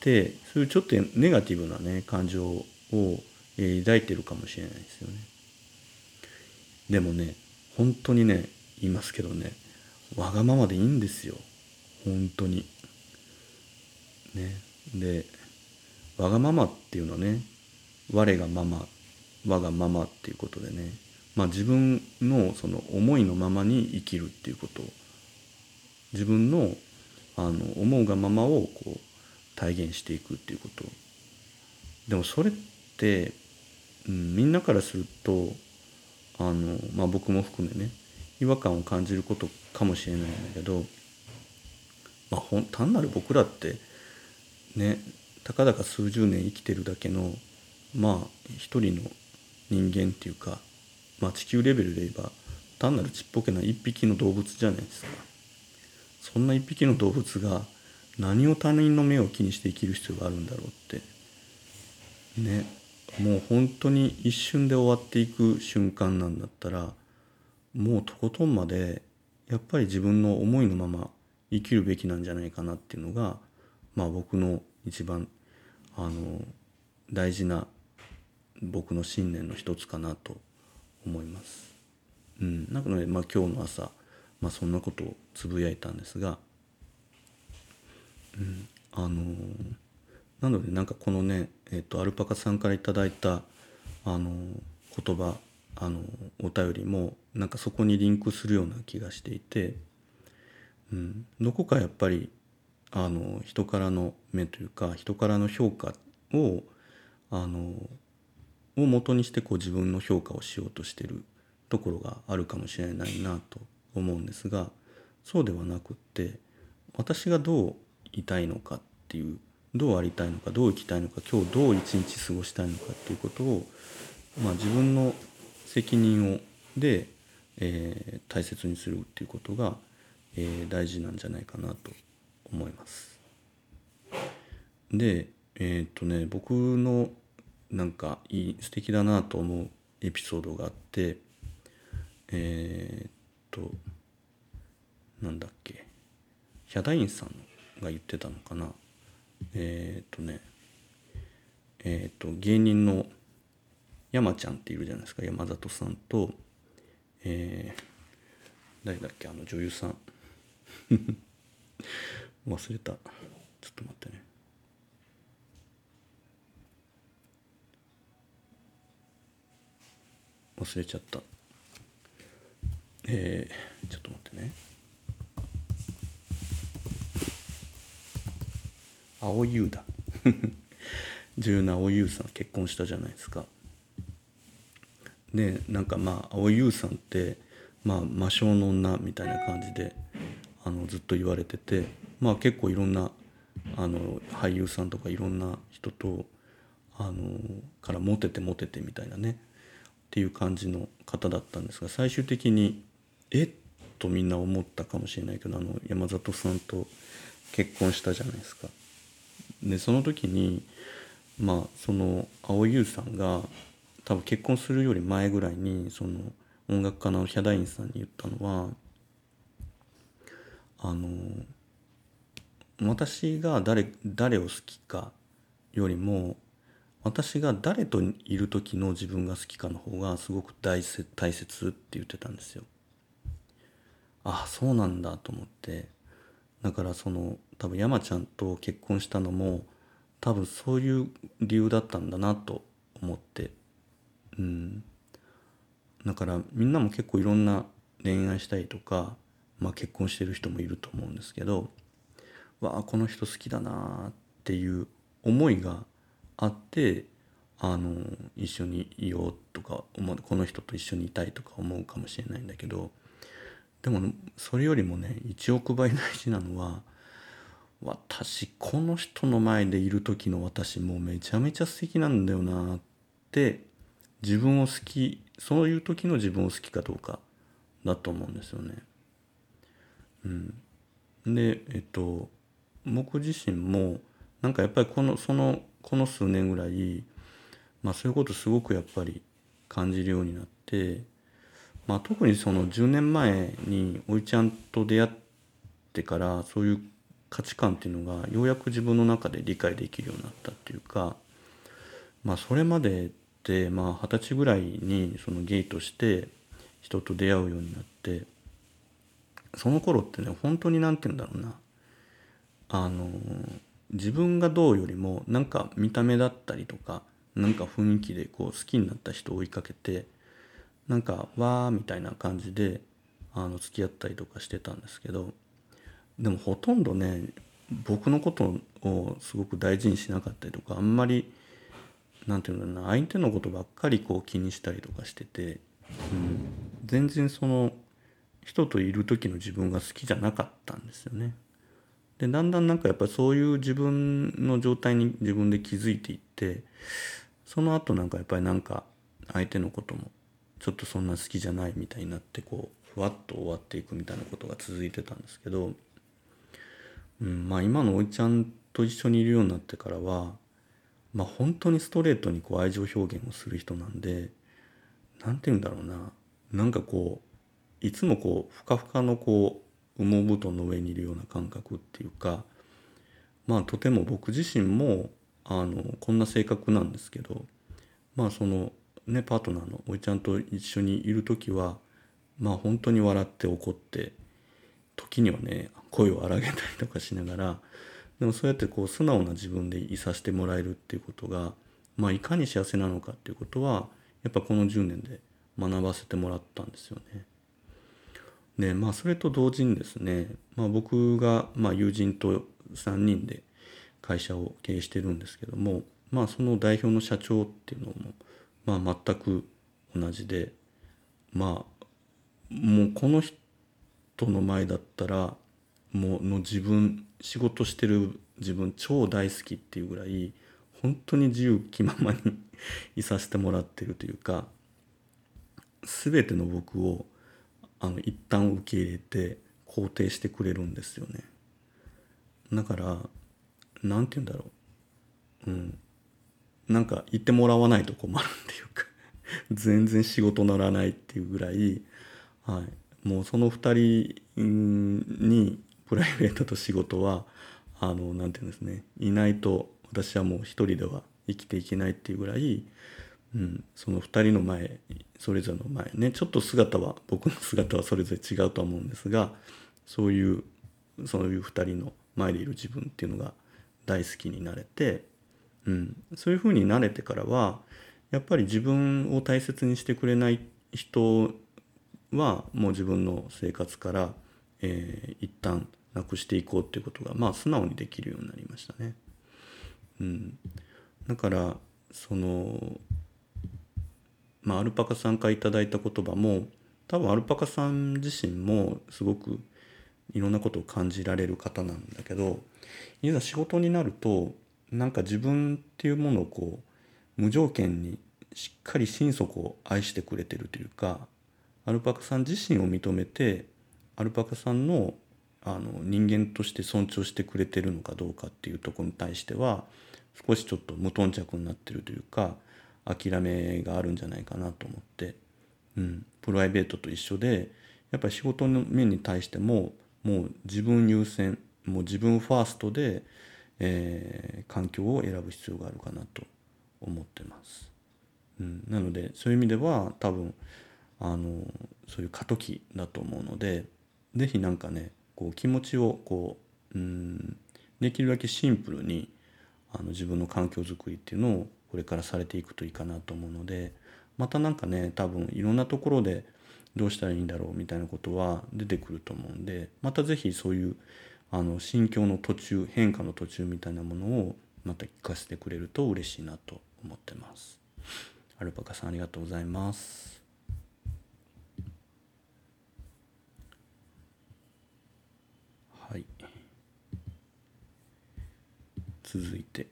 でそういうちょっとネガティブなね感情を、え抱いてるかもしれないですよね。でもね本当にね言いますけどねわがままでいいんですよ本当に。ねでわがままっていうのはね我がまま我がままっていうことでね、まあ、自分のその思いのままに生きるっていうこと自分のあの思うがままをこう体現していくっていうことでもそれっ、うん、みんなからするとあの、まあ、僕も含めね違和感を感じることかもしれないんだけど、まあ、ほん単なる僕らってねたかだか数十年生きてるだけのまあ一人の人間っていうか、まあ、地球レベルで言えば単なるちっぽけな一匹の動物じゃないですか。そんな一匹の動物が何を他人の目を気にして生きる必要があるんだろうってね。もう本当に一瞬で終わっていく瞬間なんだったらもうとことんまでやっぱり自分の思いのまま生きるべきなんじゃないかなっていうのがまあ僕の一番あの大事な僕の信念の一つかなと思います。うん、なので、まあ、今日の朝、まあ、そんなことをつぶやいたんですが、うん、あの、なのでなんかこのね、えーと、アルパカさんから頂いた、あの、言葉、あの、お便りもなんかそこにリンクするような気がしていて、うん、どこかやっぱりあの人からの目というか人からの評価をあのを元にしてこう自分の評価をしようとしてるところがあるかもしれないなと思うんですがそうではなくって私がどういたいのかっていうどうありたいのかどう生きたいのか今日どう一日過ごしたいのかっていうことを、まあ、自分の責任をで、えー、大切にするっていうことが、えー、大事なんじゃないかなと思います。でえっ、とね僕のなんかいい素敵だなと思うエピソードがあってえ、っとなんだっけヒャダインさんが言ってたのかなえっ、とねえっ、と芸人の山ちゃんっているじゃないですか。山里さんとえー、誰だっけあの女優さん。<laughs> 忘れた。ちょっと待ってね。忘れちゃった。えー、ちょっと待ってね。青優だ。女優の青優さん結婚したじゃないですか。でなんかまあ青優さんってまあ魔性の女みたいな感じであのずっと言われててまあ結構いろんなあの俳優さんとかいろんな人とあのからモテてモテてみたいなね。っていう感じの方だったんですが最終的にえ？っとみんな思ったかもしれないけどあの山里さんと結婚したじゃないですか。でその時にまあその蒼井優さんが多分結婚するより前ぐらいにその音楽家のヒャダインさんに言ったのはあの私が誰誰を好きかよりも私が誰といる時の自分が好きかの方がすごく大切大切って言ってたんですよ。ああそうなんだと思ってだからその多分山ちゃんと結婚したのも多分そういう理由だったんだなと思って。うん。だからみんなも結構いろんな恋愛したりとか、まあ、結婚してる人もいると思うんですけどわあこの人好きだなっていう思いがあってあの一緒にいようとか思うこの人と一緒にいたいとか思うかもしれないんだけどでもそれよりもね1億倍大事なのは私この人の前でいる時の私もうめちゃめちゃ素敵なんだよなって自分を好きそういう時の自分を好きかどうかだと思うんですよね。うん、でえっと僕自身もなんかやっぱりこのそのこの数年ぐらい、まあ、そういうことすごくやっぱり感じるようになって、まあ、特にその10年前においちゃんと出会ってからそういう価値観っていうのがようやく自分の中で理解できるようになったっていうか、まあ、それまでってまあ二十歳ぐらいにそのゲイとして人と出会うようになってその頃ってね本当に何て言うんだろうな。あの自分がどうよりもなんか見た目だったりとかなんか雰囲気でこう好きになった人を追いかけてなんかわーみたいな感じであの付き合ったりとかしてたんですけどでもほとんどね僕のことをすごく大事にしなかったりとかあんまり何て言うんだろうな相手のことばっかりこう気にしたりとかしてて、うん、全然その人といる時の自分が好きじゃなかったんですよね。でだんだんなんかやっぱりそういう自分の状態に自分で気づいていってその後なんかやっぱりなんか相手のこともちょっとそんな好きじゃないみたいになってこうふわっと終わっていくみたいなことが続いてたんですけど、うん、まあ今のおいちゃんと一緒にいるようになってからはまあ本当にストレートにこう愛情表現をする人なんで何て言うんだろうな。なんかこういつもこうふかふかのこう羽毛布団の上にいるような感覚っていうかまあとても僕自身もあのこんな性格なんですけどまあそのねパートナーのおいちゃんと一緒にいる時はまあ本当に笑って怒って時にはね声を荒げたりとかしながらでもそうやってこう素直な自分でいさせてもらえるっていうことがまあいかに幸せなのかっていうことはやっぱこの10年で学ばせてもらったんですよね。でまあそれと同時にですね、まあ、僕がまあ友人と3人で会社を経営してるんですけどもまあその代表の社長っていうのもまあ全く同じでまあもうこの人の前だったらもうの自分仕事してる自分超大好きっていうぐらい本当に自由気ままに <laughs> いさせてもらってるというか全ての僕をあの一旦受け入れて肯定してくれるんですよね。だから何て言うんだろう。うん。なんか言ってもらわないと困るっていうか <laughs> 全然仕事乗らないっていうぐらい、はい、もうその2人にプライベートと仕事はあのなていうんですね。いないと私はもう一人では生きていけないっていうぐらい、うん、その2人の前それぞれの前ねちょっと姿は僕の姿はそれぞれ違うとは思うんですがそういうそういう2人の前でいる自分っていうのが大好きになれて、うん、そういうふうになれてからはやっぱり自分を大切にしてくれない人はもう自分の生活から、えー、一旦なくしていこうっていうことがまあ素直にできるようになりましたね。うん、だからそのまあアルパカさんから頂いた言葉も多分アルパカさん自身もすごくいろんなことを感じられる方なんだけどいざ仕事になるとなんか自分っていうものをこう無条件にしっかり心底を愛してくれてるというかアルパカさん自身を認めてアルパカさんのあの人間として尊重してくれてるのかどうかっていうとこに対しては少しちょっと無頓着になってるというか諦めがあるんじゃないかなと思って、うん、プライベートと一緒でやっぱり仕事の面に対してももう自分優先もう自分ファーストで、えー、環境を選ぶ必要があるかなと思ってます。うん、なのでそういう意味では多分あのそういう過渡期だと思うので是非何かねこう気持ちをこううんできるだけシンプルにあの自分の環境づくりっていうのをこれからされていくといいかなと思うのでまた何かね多分いろんなところでどうしたらいいんだろうみたいなことは出てくると思うんでまた是非そういうあの心境の途中変化の途中みたいなものをまた聞かせてくれると嬉しいなと思ってます。アルパカさんありがとうございます。はい。続いて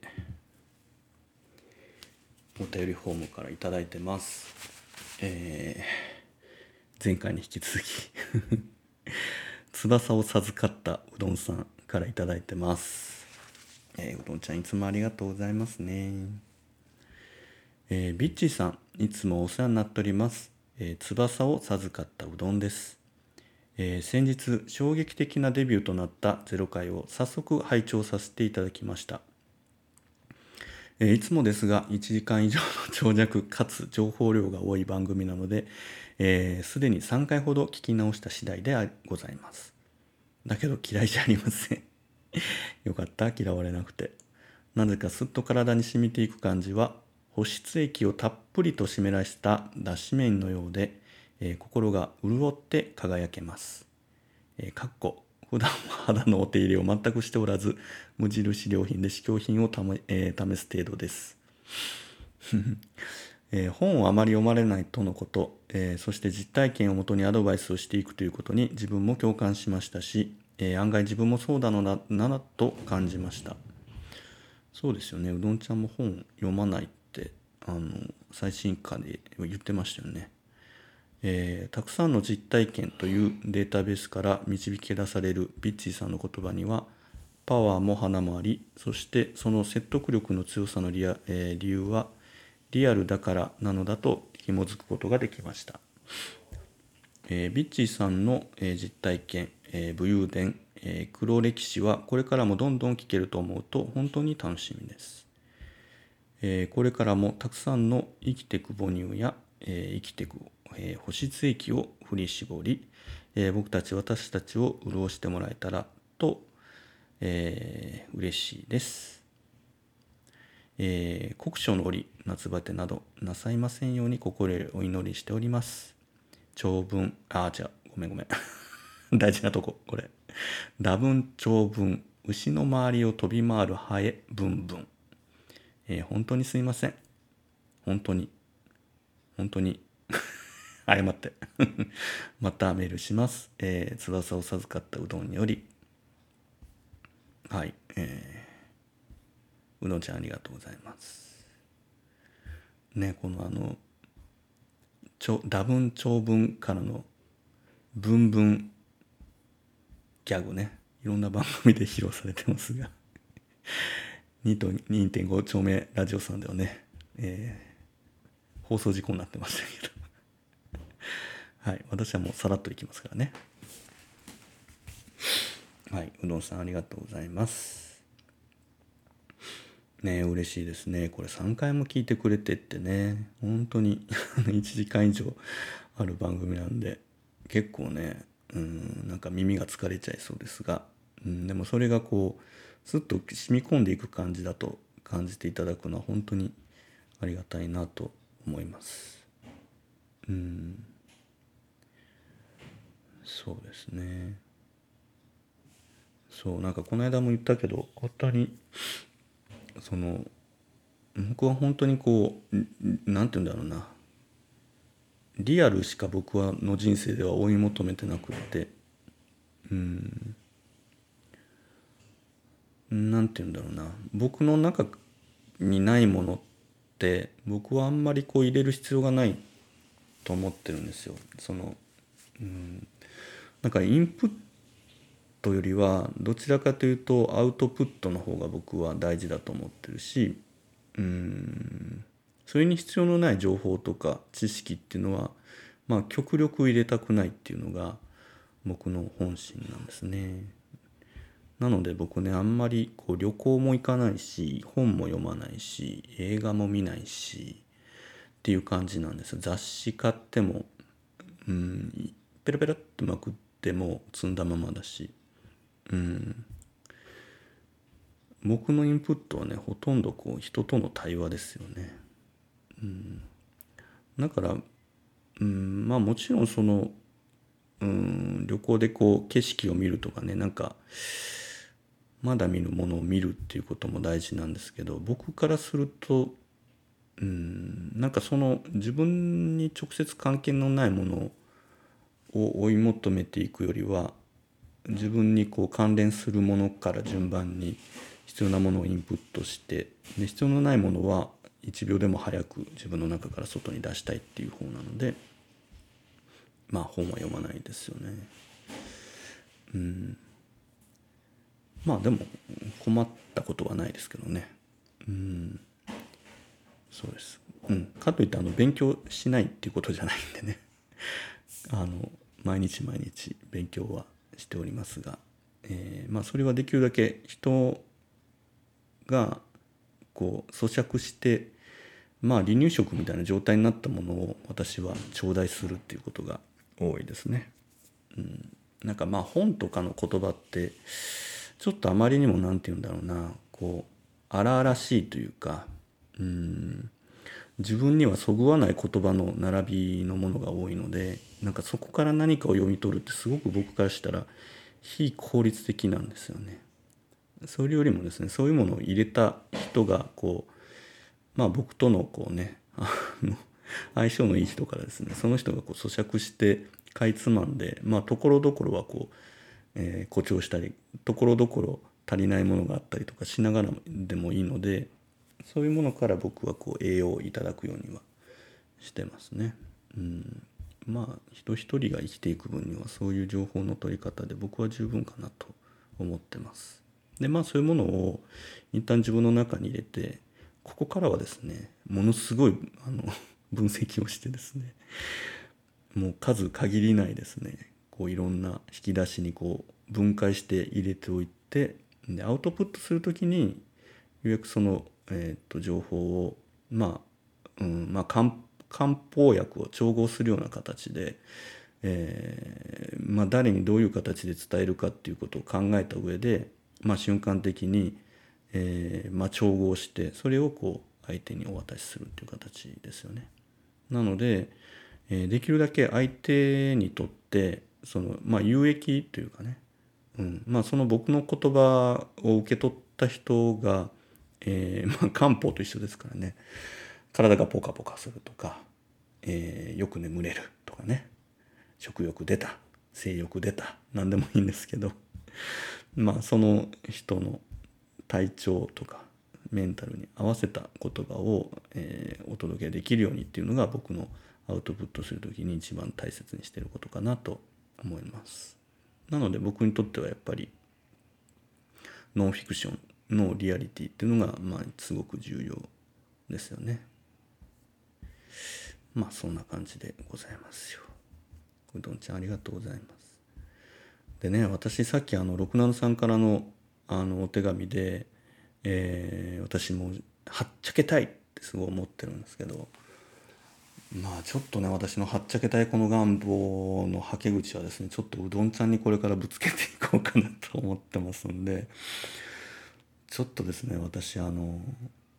お便りフォームから頂いてます。えー、前回に引き続き <laughs> 翼を授かったうどんさんから頂いてます。えー、うどんちゃんいつもありがとうございますね。えー、ビッチーさん、いつもお世話になっております。えー、翼を授かったうどんです。えー、先日、衝撃的なデビューとなったゼロ回を早速拝聴させていただきました。えー、いつもですが、1時間以上の長尺かつ情報量が多い番組なので、す、えー、で、に3回ほど聞き直した次第でございます。だけど嫌いじゃありません。<laughs> よかった、嫌われなくて。なぜかすっと体に染みていく感じは、保湿液をたっぷりと湿らした脱脂麺のようで、えー、心が潤って輝けます。えー、かっこ普段は肌のお手入れを全くしておらず、無印良品で試供品をため、えー、試す程度です。<laughs> えー、本をあまり読まれないとのこと、えー、そして実体験をもとにアドバイスをしていくということに自分も共感しましたし、えー、案外自分もそうだのだなと感じましたそうですよねうどんちゃんも本読まないってあの最新刊で言ってましたよね、えー、たくさんの実体験というデータベースから導き出されるビッチーさんの言葉にはパワーも花もありそしてその説得力の強さの理,、えー、理由はリアルだからなのだと紐づくことができました。えー、ビッチーさんの、えー、実体験、えー、武勇伝、えー、黒歴史はこれからもどんどん聞けると思うと本当に楽しみです。えー、これからもたくさんの生きてく母乳や、えー、生きてく、えー、保湿液を振り絞り、えー、僕たち私たちを潤してもらえたらと、えー、嬉しいです。えー、国書の折夏バテなどなさいませんように心よりお祈りしております。長文あ違う。ごめんごめん。<laughs> 大事なとここれ。打分長文。牛の周りを飛び回るハエブンブン、えー、本当にすいません。本当に。本当に。<laughs> 謝って。<laughs> またメールします、えー、翼を授かったうどんにより。はいえーうのちゃんありがとうございます。ねこのあのちょ打文長文からの文文ギャグね。いろんな番組で披露されてますが。<laughs> 2と2.5丁目ラジオさんではね、えー、放送事故になってましたけど。はい私はもうさらっといきますからね。はいうどんさんありがとうございます。ね嬉しいですね。これ3回も聞いてくれてってね。本当に <laughs> 1時間以上ある番組なんで結構ねうんなんか耳が疲れちゃいそうですが、うん、でもそれがこうすっと染み込んでいく感じだと感じていただくのは本当にありがたいなと思います。うん。そうですね。そうなんかこの間も言ったけど本当にその僕は本当にこう何て言うんだろうな。リアルしか僕はの人生では追い求めてなくって。うん。何て言うんだろうな。僕の中にないものって僕はあんまりこう入れる必要がないと思ってるんですよ。そのうん。なんかインプットよりはどちらかというとアウトプットの方が僕は大事だと思ってるしうんそれに必要のない情報とか知識っていうのはまあ極力入れたくないっていうのが僕の本心なんですね。なので僕ねあんまりこう旅行も行かないし本も読まないし映画も見ないしっていう感じなんです雑誌買ってもうんペラペラっとまくっも積んだままだし。うん。僕のインプットはねほとんどこう人との対話ですよね。うん、だから、うん、まあもちろんその、うん、旅行でこう景色を見るとかねなんかまだ見るものを見るっていうことも大事なんですけど僕からすると、うん、なんかその自分に直接関係のないものを追い求めていくよりは自分にこう関連するものから順番に必要なものをインプットしてで必要のないものは1秒でも早く自分の中から外に出したいっていう方なのでまあ本は読まないですよね。うんまあでも困ったことはないですけどね。うんそうです。うん、かといってあの勉強しないっていうことじゃないんでねあの毎日毎日勉強はしておりますが、えー、まあそれはできるだけ人がこう咀嚼してまあ離乳食みたいな状態になったものを私は頂戴するっていうことが多いですね。うん、なんかまあ本とかの言葉ってちょっとあまりにも何て言うんだろうな。こう荒々しいというかうん。自分にはそぐわない言葉の並びのものが多いのでなんかそこから何かを読み取るってすごく僕からしたら非効率的なんですよね。それよりもですねそういうものを入れた人がこうまあ僕とのこうねあの相性のいい人からですねその人がこう咀嚼してかいつまんでまあところどころはこう、えー、誇張したりところどころ足りないものがあったりとかしながらでもいいのでそういうものから僕はこう栄養をいただくようにはしてますね。うん、まあ人一人が生きていく分にはそういう情報の取り方で僕は十分かなと思ってます。でまあそういうものを一旦自分の中に入れてここからはですねものすごいあの <laughs> 分析をしてですねもう数限りないですねこういろんな引き出しにこう分解して入れておいてでアウトプットする時にようやくそのえー、と情報をまあ、うんまあ、漢方薬を調合するような形で、えーまあ、誰にどういう形で伝えるかっていうことを考えた上で、まあ、瞬間的に、えーまあ、調合してそれをこう相手にお渡しするっていう形ですよね。なので、えー、できるだけ相手にとってその、まあ、有益というかね、うんまあ、その僕の言葉を受け取った人がえー、まあ漢方と一緒ですからね体がポカポカするとか、えー、よく眠れるとかね食欲出た性欲出た何でもいいんですけど <laughs> まあその人の体調とかメンタルに合わせた言葉を、えー、お届けできるようにっていうのが僕のアウトプットする時に一番大切にしてることかなと思います。なので僕にとってはやっぱりノンフィクションのリアリティっていうのがまあすごく重要ですよね。まあそんな感じでございますよ。うどんちゃんありがとうございます。でね私さっきあの67さんからのあのお手紙で、えー、私もはっちゃけたいってすごい思ってるんですけどまあちょっとね私のはっちゃけたいこの願望のはけ口はですねちょっとうどんちゃんにこれからぶつけていこうかなと思ってますんでちょっとですね私あの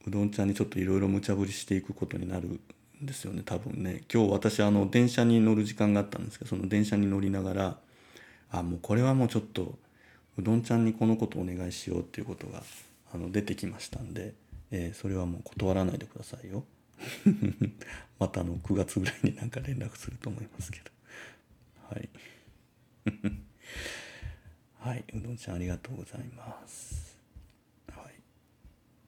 うどんちゃんにちょっといろいろ無茶ぶりしていくことになるですよね多分ね。今日私あの電車に乗る時間があったんですけどその電車に乗りながらあもうこれはもうちょっとうどんちゃんにこのことお願いしようっていうことがあの出てきましたんで、えー、それはもう断らないでくださいよ。<laughs> またあの9月ぐらいになんか連絡すると思いますけど。はい。<laughs> はいうどんちゃんありがとうございます。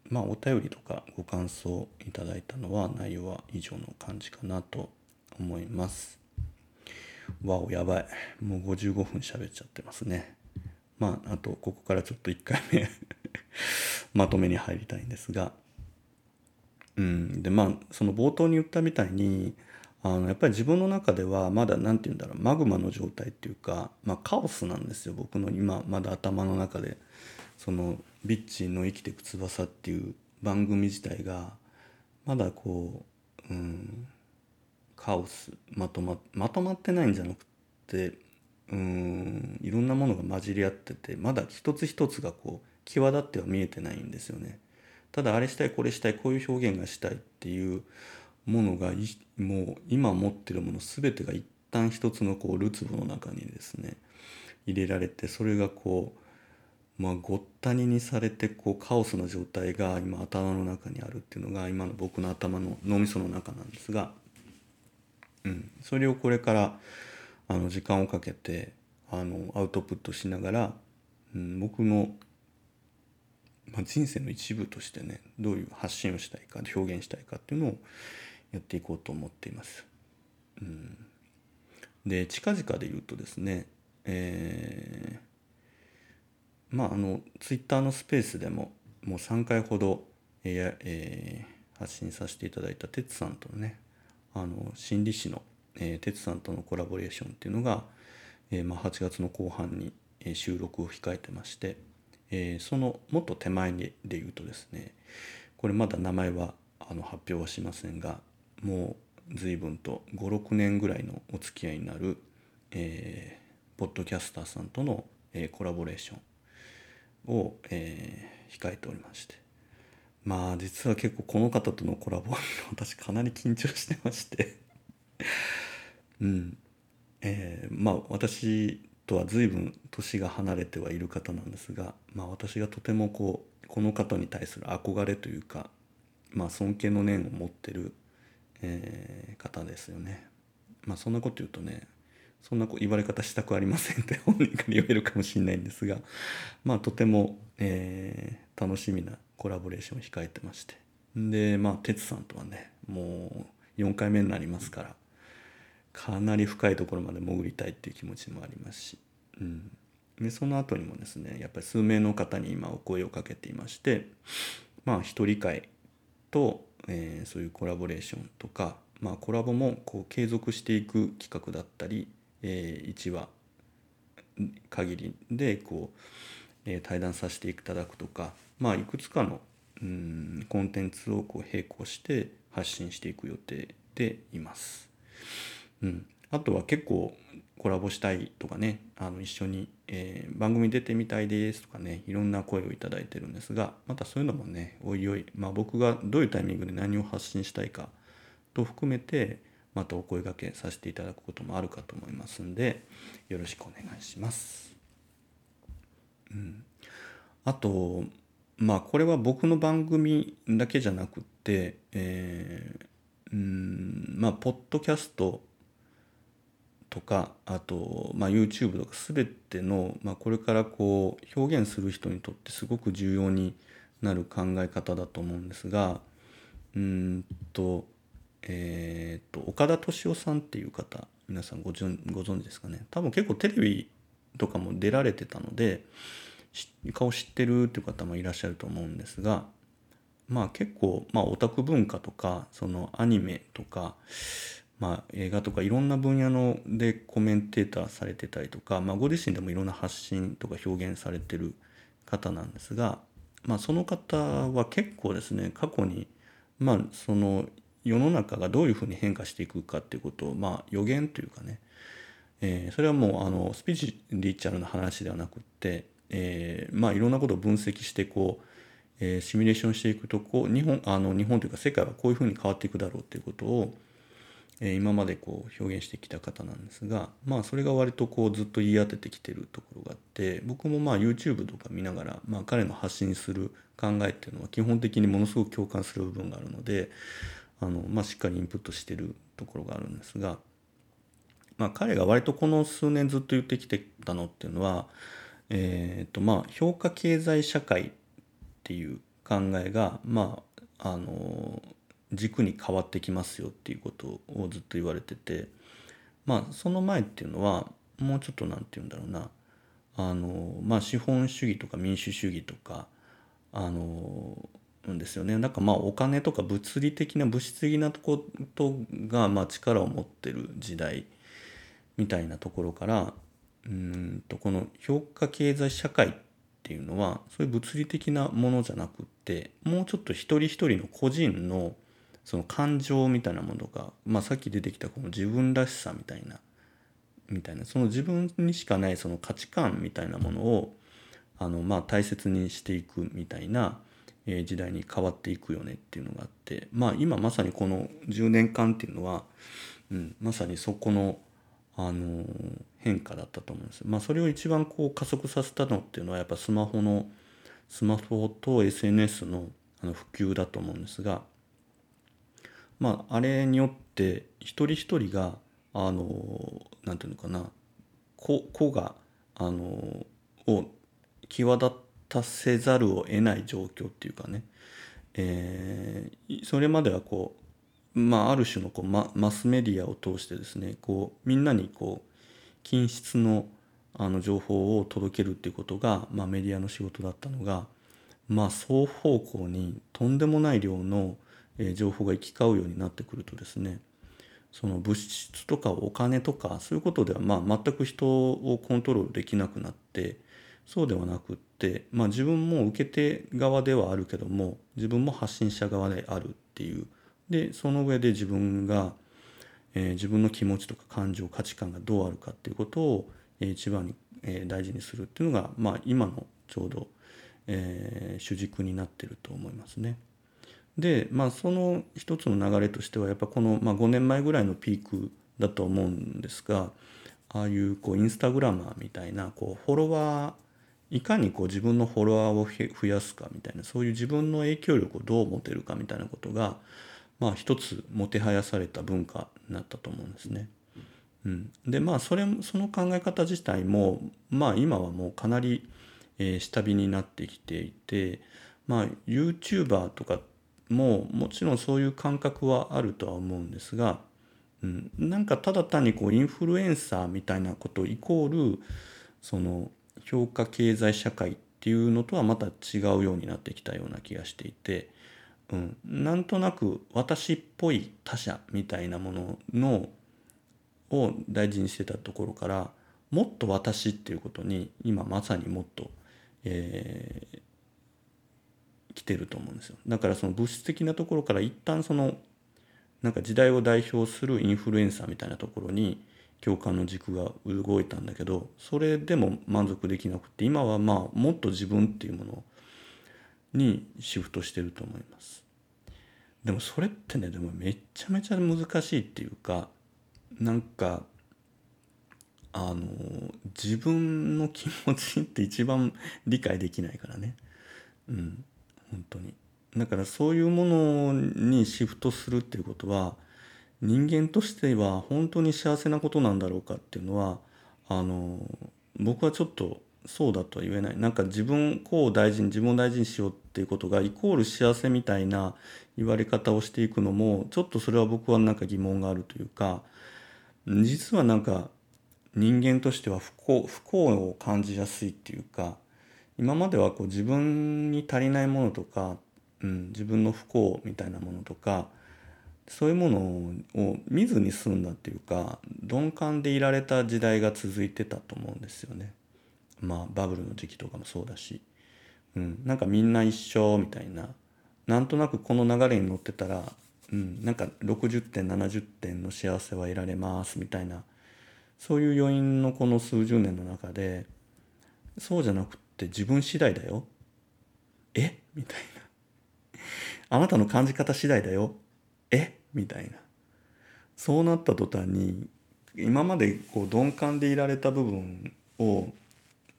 まあお便りとかご感想いただいたのは内容は以上の感じかなと思います。わおやばい。もう55分喋っちゃってますね。まああとここからちょっと1回目 <laughs> まとめに入りたいんですが。うん、でまあその冒頭に言ったみたいにあのやっぱり自分の中ではまだ何て言うんだろうマグマの状態っていうか、まあ、カオスなんですよ僕の今まだ頭の中で。その「ビッチの生きてく翼」っていう番組自体がまだこう、うん、カオスまとままとまってないんじゃなくてうんいろんなものが混じり合っててまだ一つ一つがこう際立っては見えてないんですよね。ただあれしたいこれしたいこういう表現がしたいっていうものがもう今持ってるもの全てが一旦一つのこうるつぼの中にですね入れられてそれがこうまあごったににされてこうカオスな状態が今頭の中にあるっていうのが今の僕の頭の脳みその中なんですが、うん、それをこれからあの時間をかけてあのアウトプットしながら、うん、僕のまあ、人生の一部としてねどういう発信をしたいか表現したいかっていうのをやっていこうと思っています。うん、で近々で言うとですね、えー、まああのツイッターのスペースでももう3回ほど、えーえー、発信させていただいた哲さんとのねあの心理師の哲、えー、さんとのコラボレーションっていうのが、えーまあ、8月の後半に収録を控えてまして。えー、そのもっと手前で言うとですねこれまだ名前はあの発表はしませんがもう随分と56年ぐらいのお付き合いになる、えー、ポッドキャスターさんとの、えー、コラボレーションを、えー、控えておりまして。まあ実は結構この方とのコラボ <laughs> 私かなり緊張してまして。<laughs> うん。えー、まあ私とは随分年が離れてはいる方なんですが、まあ、私がとてもこうこの方に対する憧れというか、まあ、尊敬の念を持ってる、えー、方ですよね。まあ、そんなこと言うとねそんな言われ方したくありませんって <laughs> 本人から言えるかもしれないんですが、まあ、とても、えー、楽しみなコラボレーションを控えてまして。でまあ哲さんとはねもう4回目になりますからかなり深いところまで潜りたいっていう気持ちもありますし、うん、でその後にもですねやっぱり数名の方に今お声をかけていましてまあ一人会と、えー、そういうコラボレーションとか、まあ、コラボもこう継続していく企画だったり、えー、1話限りでこう、えー、対談させていただくとか、まあ、いくつかのうんコンテンツをこう並行して発信していく予定でいます。うん、あとは結構コラボしたいとかねあの一緒に、えー、番組出てみたいですとかねいろんな声を頂いてるんですがまたそういうのもねおいおい、まあ、僕がどういうタイミングで何を発信したいかと含めてまたお声がけさせていただくこともあるかと思いますんでよろしくお願いします。うん、あとまあこれは僕の番組だけじゃなくって、えー、うんまあポッドキャストとかあと、まあ、YouTube とか全ての、まあ、これからこう表現する人にとってすごく重要になる考え方だと思うんですがうんとえーと、岡田敏夫さんっていう方皆さんごご存知ですかね。多分結構テレビとかも出られてたので顔知ってるっていう方もいらっしゃると思うんですがまあ結構、まあ、オタク文化とかそのアニメとかまあ、映画とかいろんな分野のでコメンテーターされてたりとか、まあ、ご自身でもいろんな発信とか表現されてる方なんですが、まあ、その方は結構ですね過去に、まあ、その世の中がどういうふうに変化していくかっていうことを、まあ、予言というかね、えー、それはもうあのスピリチュアルな話ではなくって、えー、まあいろんなことを分析してこう、えー、シミュレーションしていくとこう日本あの日本というか世界はこういうふうに変わっていくだろうっていうことをえ今までこう表現してきた方なんですがまあそれが割とこうずっと言い当ててきてるところがあって僕もまあ YouTube とか見ながら、まあ、彼の発信する考えっていうのは基本的にものすごく共感する部分があるのであの、まあ、しっかりインプットしてるところがあるんですが、まあ、彼が割とこの数年ずっと言ってきてたのっていうのは、えーとまあ、評価経済社会っていう考えがまああの軸に変わってきますよっていうことをずっと言われててまあその前っていうのはもうちょっと何て言うんだろうなあのまあ資本主義とか民主主義とかあのんですよね。なんかまあお金とか物理的な物質的なことがま力を持ってる時代みたいなところからうんとこの評価経済社会っていうのはそういう物理的なものじゃなくってもうちょっと一人一人の個人のその感情みたいなものが、まあ、さっき出てきたこの自分らしさみたいなみたいなその自分にしかないその価値観みたいなものをあの、まあ、大切にしていくみたいな、時代に変わっていくよねっていうのがあってまあ今まさにこの10年間っていうのは、うん、まさにそこの、あの変化だったと思うんです。まあ、それを一番こう加速させたのっていうのはやっぱスマホのスマホと SNS のあの普及だと思うんですがまあ、あれによって一人一人があのなんていうのかな個個があのを際立たせざるを得ない状況っていうかね、えー、それまではこう、まあ、ある種のこうママスメディアを通してですねこうみんなにこう均質のあの情報を届けるっていうことが、まあ、メディアの仕事だったのが、まあ、双方向にとんでもない量のえ情報が行き交うようになってくるとですねその物質とかお金とかそういうことではまあ全く人をコントロールできなくなってそうではなくって、まあ、自分も受け手側ではあるけども自分も発信者側であるっていうでその上で自分が、えー、自分の気持ちとか感情価値観がどうあるかっていうことを、えー、一番に、えー、大事にするっていうのが、まあ、今のちょうど、えー、主軸になってると思いますね。でまあその一つの流れとしてはやっぱこの、まあ、5年前ぐらいのピークだと思うんですがああいうこうインスタグラマーみたいなこうフォロワーいかにこう自分のフォロワーを増やすかみたいなそういう自分の影響力をどう持てるかみたいなことがまあ一つもてはやされた文化になったと思うんですね。うん、でまあそれその考え方自体もまあ今はもうかなり、えー、下火になってきていてまあ YouTuber とかももちろんそういう感覚はあるとは思うんですが、うん、なんかただ単にこうインフルエンサーみたいなことイコールその評価経済社会っていうのとはまた違うようになってきたような気がしていて、うん、なんとなく私っぽい他者みたいなもののを大事にしてたところからもっと私っていうことに今まさにもっと、えー、来てると思うんですよ。だからその物質的なところから一旦そのなんか時代を代表するインフルエンサーみたいなところに共感の軸が動いたんだけどそれでも満足できなくて今はまあもっと自分っていうものにシフトしてると思います。でもそれってねでもめちゃめちゃ難しいっていうかなんかあの自分の気持ちって一番理解できないからね。うん本当に。だからそういうものにシフトするっていうことは人間としては本当に幸せなことなんだろうかっていうのはあの僕はちょっとそうだとは言えない。なんか自分こう大事に自分を大事にしようっていうことがイコール幸せみたいな言われ方をしていくのもちょっとそれは僕はなんか疑問があるというか実はなんか人間としては不幸不幸を感じやすいっていうか今まではこう自分に足りないものとか、うん、自分の不幸みたいなものとかそういうものを見ずに済んだっていうか鈍感でいられた時代が続いてたと思うんですよね。まあバブルの時期とかもそうだし、うん、なんかみんな一緒みたいな。なんとなくこの流れに乗ってたら、うん、なんか60点70点の幸せは得られますみたいな。そういう余韻のこの数十年の中でそうじゃなくって自分次第だよ。え？みたいな。あなたの感じ方次第だよ。え？みたいな。そうなった途端に今までこう鈍感でいられた部分を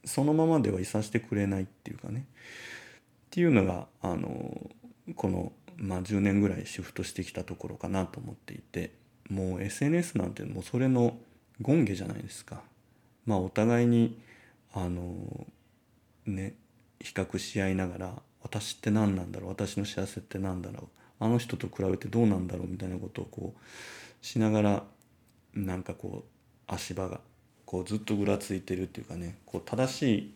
そのままではいさせてくれないっていうかね。っていうのがあのこの、まあ、10年ぐらいシフトしてきたところかなと思っていて。もう SNS なんてもうそれの権下じゃないですか。まあお互いにあのね比較し合いながら私って何なんだろう私の幸せって何だろう。あの人と比べてどうなんだろうみたいなことをこうしながらなんかこう足場がこうずっとぐらついてるっていうかねこう正しい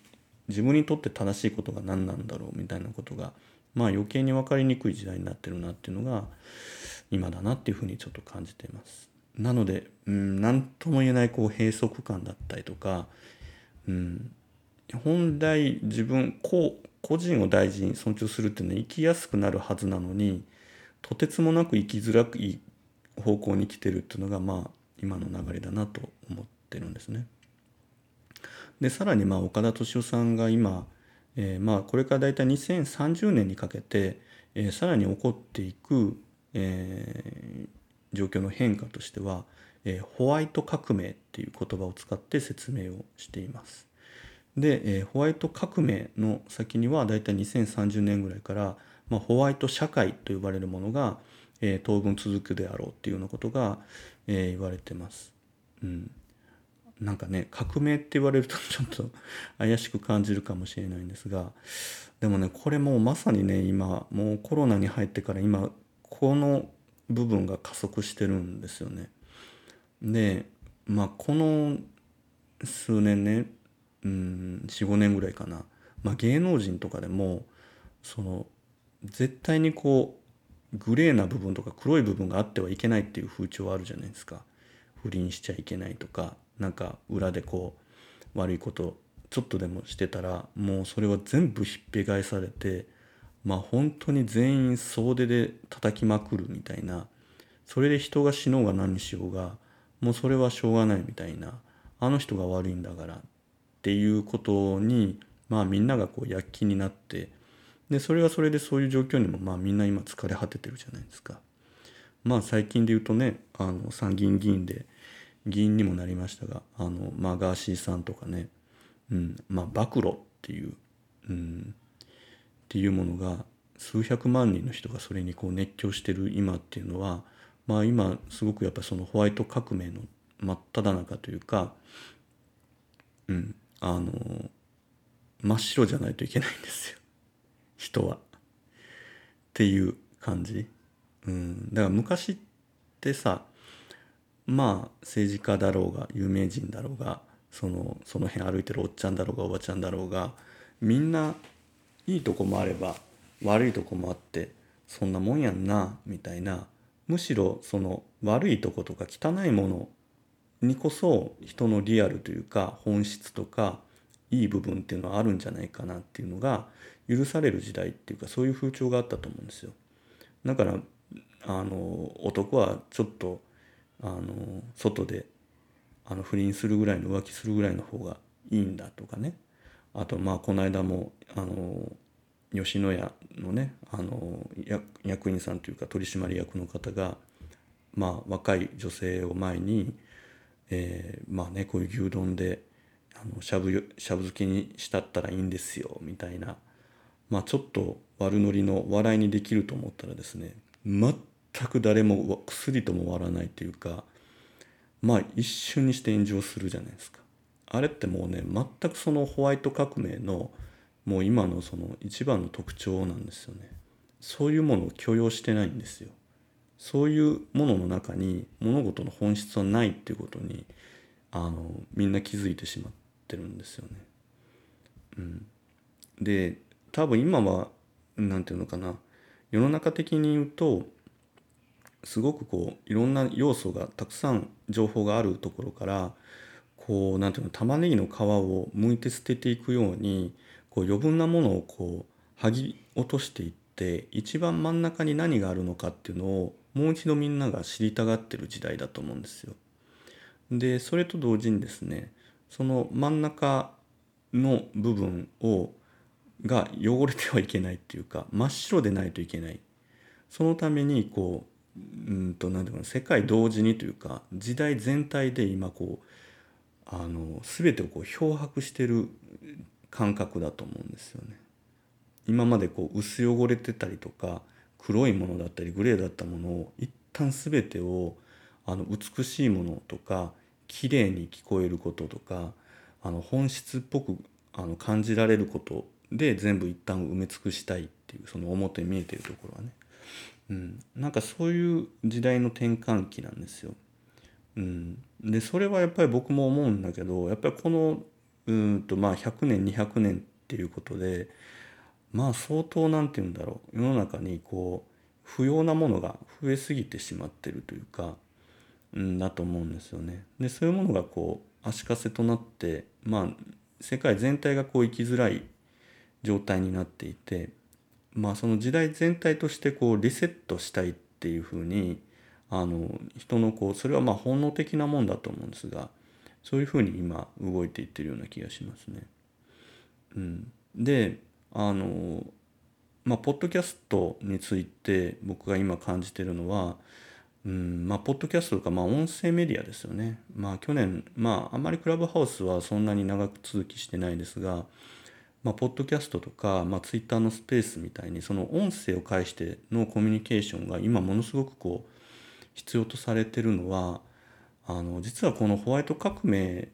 自分にとって正しいことが何なんだろうみたいなことがまあ余計に分かりにくい時代になってるなっていうのが今だなっていうふうにちょっと感じています。なので、うん、何とも言えないこう閉塞感だったりとか、うん、本来自分こう個人を大事に尊重するっていうのは生きやすくなるはずなのにとてつもなく生きづらくい方向に来てるっていうのがまあ今の流れだなと思ってるんですね。でさらにまあ岡田敏夫さんが今、えー、まあこれから大体2030年にかけて、えー、さらに起こっていく、えー、状況の変化としては、えー、ホワイト革命っていう言葉を使って説明をしています。で、えー、ホワイト革命の先にはだいたい2030年ぐらいから、まあ、ホワイト社会と呼ばれるものが、えー、当分続くであろうっていうようなことが、えー、言われてます。うん、なんかね革命って言われると <laughs> ちょっと怪しく感じるかもしれないんですがでもねこれもうまさにね今もうコロナに入ってから今この部分が加速してるんですよね。でまあこの数年ね、うん、45年ぐらいかな、まあ、芸能人とかでもその絶対にこうグレーな部分とか黒い部分があってはいけないっていう風潮あるじゃないですか。不倫しちゃいけないとかなんか裏でこう悪いことちょっとでもしてたらもうそれは全部ひっぺ返されてまあ本当に全員総出で叩きまくるみたいなそれで人が死のうが何しようがもうそれはしょうがないみたいなあの人が悪いんだからっていうことにまあみんながこう躍起になってでそれはそれでそういう状況にもまあみんな今疲れ果ててるじゃないですか。まあ最近で言うとねあの参議院議員で議員にもなりましたがあの、まあ、ガーシーさんとかね、うんまあ、暴露っていう、うん、っていうものが数百万人の人がそれにこう熱狂してる今っていうのはまあ今すごくやっぱそのホワイト革命の真っ只中というか、うん、あの真っ白じゃないといけないんですよ人は。っていう感じ。うん、だから昔ってさまあ政治家だろうが有名人だろうがそのその辺歩いてるおっちゃんだろうがおばちゃんだろうがみんないいとこもあれば悪いとこもあってそんなもんやんなみたいなむしろその悪いとことか汚いものにこそ人のリアルというか本質とかいい部分っていうのはあるんじゃないかなっていうのが許される時代っていうかそういう風潮があったと思うんですよ。だからあの男はちょっとあの外であの不倫するぐらいの浮気するぐらいの方がいいんだとかねあとまあこの間もあの吉野家のねあの役員さんというか取締役の方が、まあ、若い女性を前に、えー、まあねこういう牛丼であのしゃぶしゃぶ漬けにしたったらいいんですよみたいな、まあ、ちょっと悪ノリの笑いにできると思ったらですね全く誰も薬とも割らないというかまあ一瞬にして炎上するじゃないですか。あれってもうね全くそのホワイト革命のもう今のその一番の特徴なんですよね。そういうものを許容してないんですよ。そういうものの中に物事の本質はないっていうことにあのみんな気づいてしまってるんですよね。うん、で多分今は何て言うのかな世の中的に言うとすごくこういろんな要素がたくさん情報があるところからこうなんていうの玉ねぎの皮を剥いて捨てていくようにこう余分なものをこう剥ぎ落としていって一番真ん中に何があるのかっていうのをもう一度みんなが知りたがってる時代だと思うんですよ。でそれと同時にですねその真ん中の部分をが汚れてはいけないっていうか真っ白でないといけないそのためにこううんと何て言うか世界同時にというか時代全体で今こうあの全てをこう漂白してる感覚だと思うんですよね。今までこう薄汚れてたりとか黒いものだったりグレーだったものを一旦全てをあの美しいものとか綺麗に聞こえることとかあの本質っぽくあの感じられることで全部一旦埋め尽くしたいっていうその表に見えてるところはね、うん、なんかそういう時代の転換期なんですよ。うん、でそれはやっぱり僕も思うんだけどやっぱりこのうんとまあ100年200年っていうことでまあ相当何て言うんだろう世の中にこう不要なものが増えすぎてしまってるというか、うん、だと思うんですよね。でそういうものがこう足かせとなってまあ世界全体がこう生きづらい状態になっていてまあその時代全体としてこうリセットしたいっていうふうにあの人のこうそれはまあ本能的なもんだと思うんですがそういうふうに今動いていってるような気がしますね。うん、であのまあポッドキャストについて僕が今感じてるのはうんまあ、ポッドキャストとか、まあ、音声メディアですよね。まあ、去年、まあ、あんまりクラブハウスはそんなに長く続きしてないですが、まあ、ポッドキャストとか、まあ、ツイッターのスペースみたいに、その音声を介してのコミュニケーションが今ものすごくこう、必要とされてるのは、あの、実はこのホワイト革命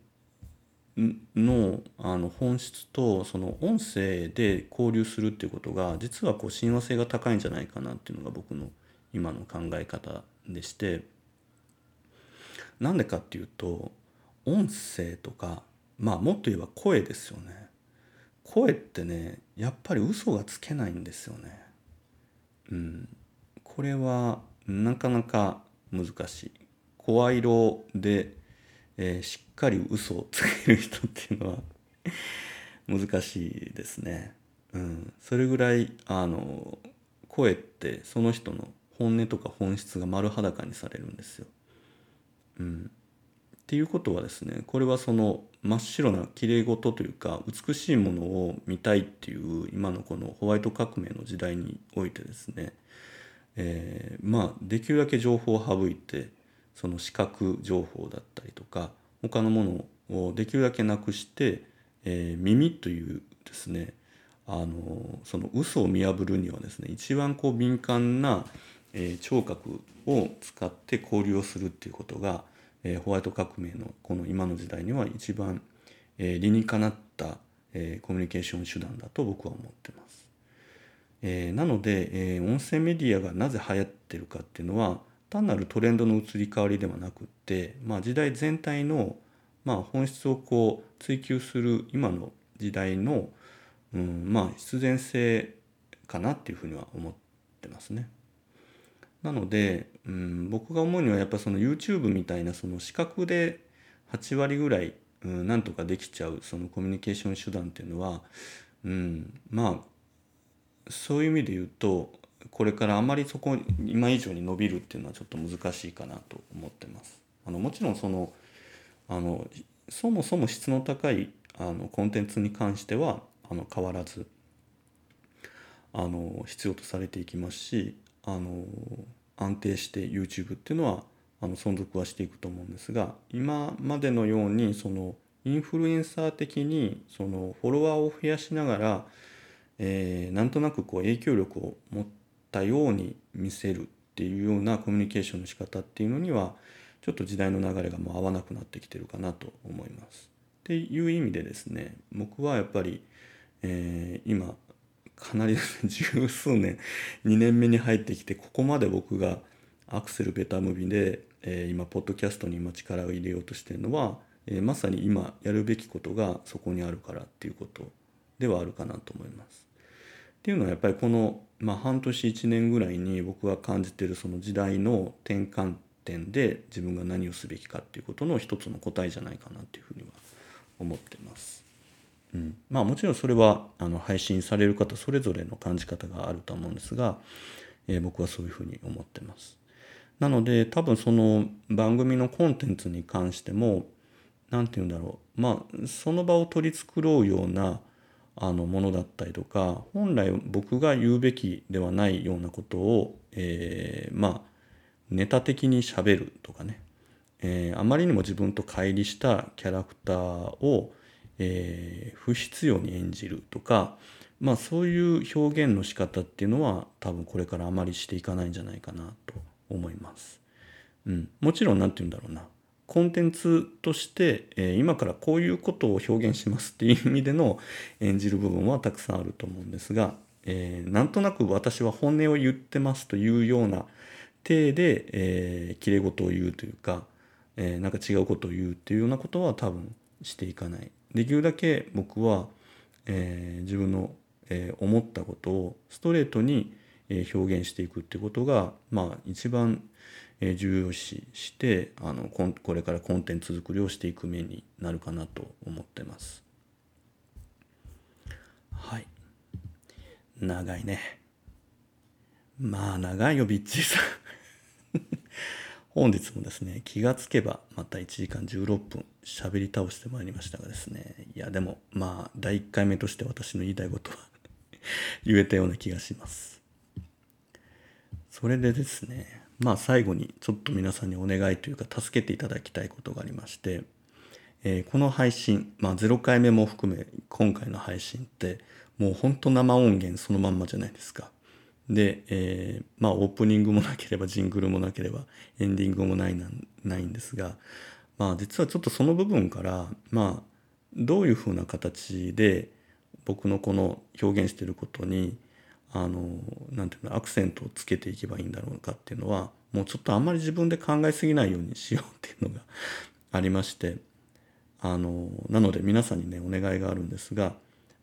のあの本質とその音声で交流するっていうことが実はこう親和性が高いんじゃないかなっていうのが僕の今の考え方でしてなんでかっていうと音声とかまあもっと言えば声ですよね。声ってねやっぱり嘘がつけないんですよね。うん。これはなかなか難しい。声色で、えー、しっかり嘘をつける人っていうのは <laughs> 難しいですね。うん。それぐらいあの声ってその人の本音とか本質が丸裸にされるんですよ。うん、っていうことはですねこれはその真っ白なきれい事というか美しいものを見たいっていう今のこのホワイト革命の時代においてですね、えー、まあできるだけ情報を省いてその視覚情報だったりとか他のものをできるだけなくして、えー、耳というですねあのその嘘を見破るにはですね一番こう敏感なえー、聴覚を使って交流をするっていうことが、えー、ホワイト革命のこの今の時代には一番、えー、理にかなった、えー、コミュニケーション手段だと僕は思ってます。えー、なので、えー、音声メディアがなぜ流行ってるかっていうのは単なるトレンドの移り変わりではなくって、まあ、時代全体の、まあ、本質をこう追求する今の時代の、うん、まあ必然性かなっていうふうには思ってますね。なので、うん、僕が思うにはやっぱその YouTube みたいなその視覚で8割ぐらい、うん、なんとかできちゃうそのコミュニケーション手段っていうのは、うん、まあそういう意味で言うとこれからあまりそこ今以上に伸びるっていうのはちょっと難しいかなと思ってます。あのもちろんそのあのそもそも質の高いあのコンテンツに関してはあの変わらずあの必要とされていきますしあの安定して YouTube っていうのはあの存続はしていくと思うんですが今までのようにそのインフルエンサー的にそのフォロワーを増やしながら、えー、なんとなくこう影響力を持ったように見せるっていうようなコミュニケーションの仕方っていうのにはちょっと時代の流れがもう合わなくなってきてるかなと思います。っていう意味でですね僕はやっぱり、えー、今かなり <laughs> 十数年2年目に入ってきてここまで僕がアクセルベタムビで、えー、今ポッドキャストに今力を入れようとしてるのは、えー、まさに今やるべきことがそこにあるからっていうことではあるかなと思います。っていうのはやっぱりこの、まあ、半年1年ぐらいに僕が感じてるその時代の転換点で自分が何をすべきかっていうことの一つの答えじゃないかなっていうふうには思ってます。うん、まあもちろんそれはあの配信される方それぞれの感じ方があると思うんですが、えー、僕はそういうふうに思ってます。なので多分その番組のコンテンツに関しても何て言うんだろう。まあその場を取り繕うようなあのものだったりとか本来僕が言うべきではないようなことを、えー、まあネタ的にしゃべるとかね、えー、あまりにも自分と乖離したキャラクターを、えー、不必要に演じるとかまあそういう表現の仕方っていうのは多分これからあまりしていかないんじゃないかなと思います。うん、もちろん何て言うんだろうなコンテンツとして、えー、今からこういうことを表現しますっていう意味での <laughs> 演じる部分はたくさんあると思うんですが、えー、なんとなく私は本音を言ってますというような体で、えー、きれ事を言うというか、えー、なんか違うことを言うっていうようなことは多分していかない。できるだけ僕は、えー、自分の、えー、思ったことをストレートに、えー、表現していくってことが、まあ一番、えー、重要視してあのここれからコンテンツ作りをしていく面になるかなと思ってます。はい。長いね。まあ長いよ、ビッチーさん。<laughs> 本日もですね、気がつけばまた1時間16分喋り倒してまいりましたがですね、いやでもまあ第1回目として私の言いたいことは <laughs> 言えたような気がします。それでですね、まあ最後にちょっと皆さんにお願いというか助けていただきたいことがありまして、えー、この配信、まあ0回目も含め今回の配信ってもうほんと生音源そのまんまじゃないですか。で、えー、まあオープニングもなければジングルもなければエンディングもないなないんですが、まあ実はちょっとその部分から、まあどういうふうな形で僕のこの表現してることに、あの、なんていうの、アクセントをつけていけばいいんだろうかっていうのは、もうちょっとあんまり自分で考えすぎないようにしようっていうのが <laughs> ありまして、あの、なので皆さんにね、お願いがあるんですが、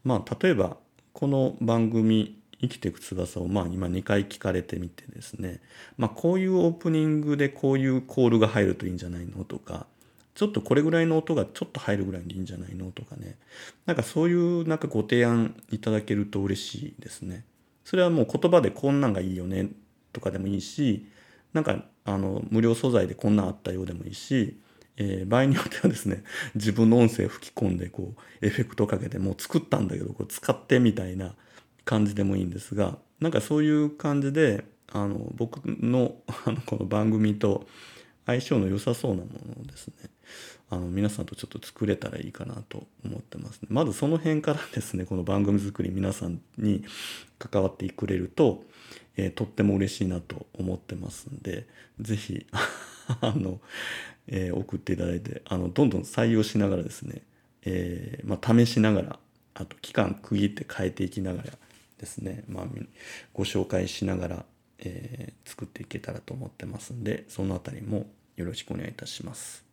まあ例えばこの番組生きていく翼をまあ今2回聞かれてみてですね、まあこういうオープニングでこういうコールが入るといいんじゃないのとか、ちょっとこれぐらいの音がちょっと入るぐらいでいいんじゃないの？とかね。なんかそういうなんかご提案いただけると嬉しいですね。それはもう言葉でこんなんがいいよねとかでもいいし、なんかあの無料素材でこんなんあったようでもいいし、えー、場合によってはですね、自分の音声吹き込んでこうエフェクトかけてもう作ったんだけどこう使ってみたいな感じでもいいんですがなんかそういう感じであの僕のあのこの番組と相性の良さそうなものですねあの皆さんとちょっと作れたらいいかなと思ってます、ね、まずその辺からですねこの番組作り皆さんに関わってくれると、えー、とっても嬉しいなと思ってますんで是非 <laughs> あの、えー、送っていただいてあのどんどん採用しながらですね、えー、まあ、試しながらあと期間区切って変えていきながらですね、まあ、ご紹介しながら、え、作っていけたらと思ってますんで、そのあたりもよろしくお願いいたします。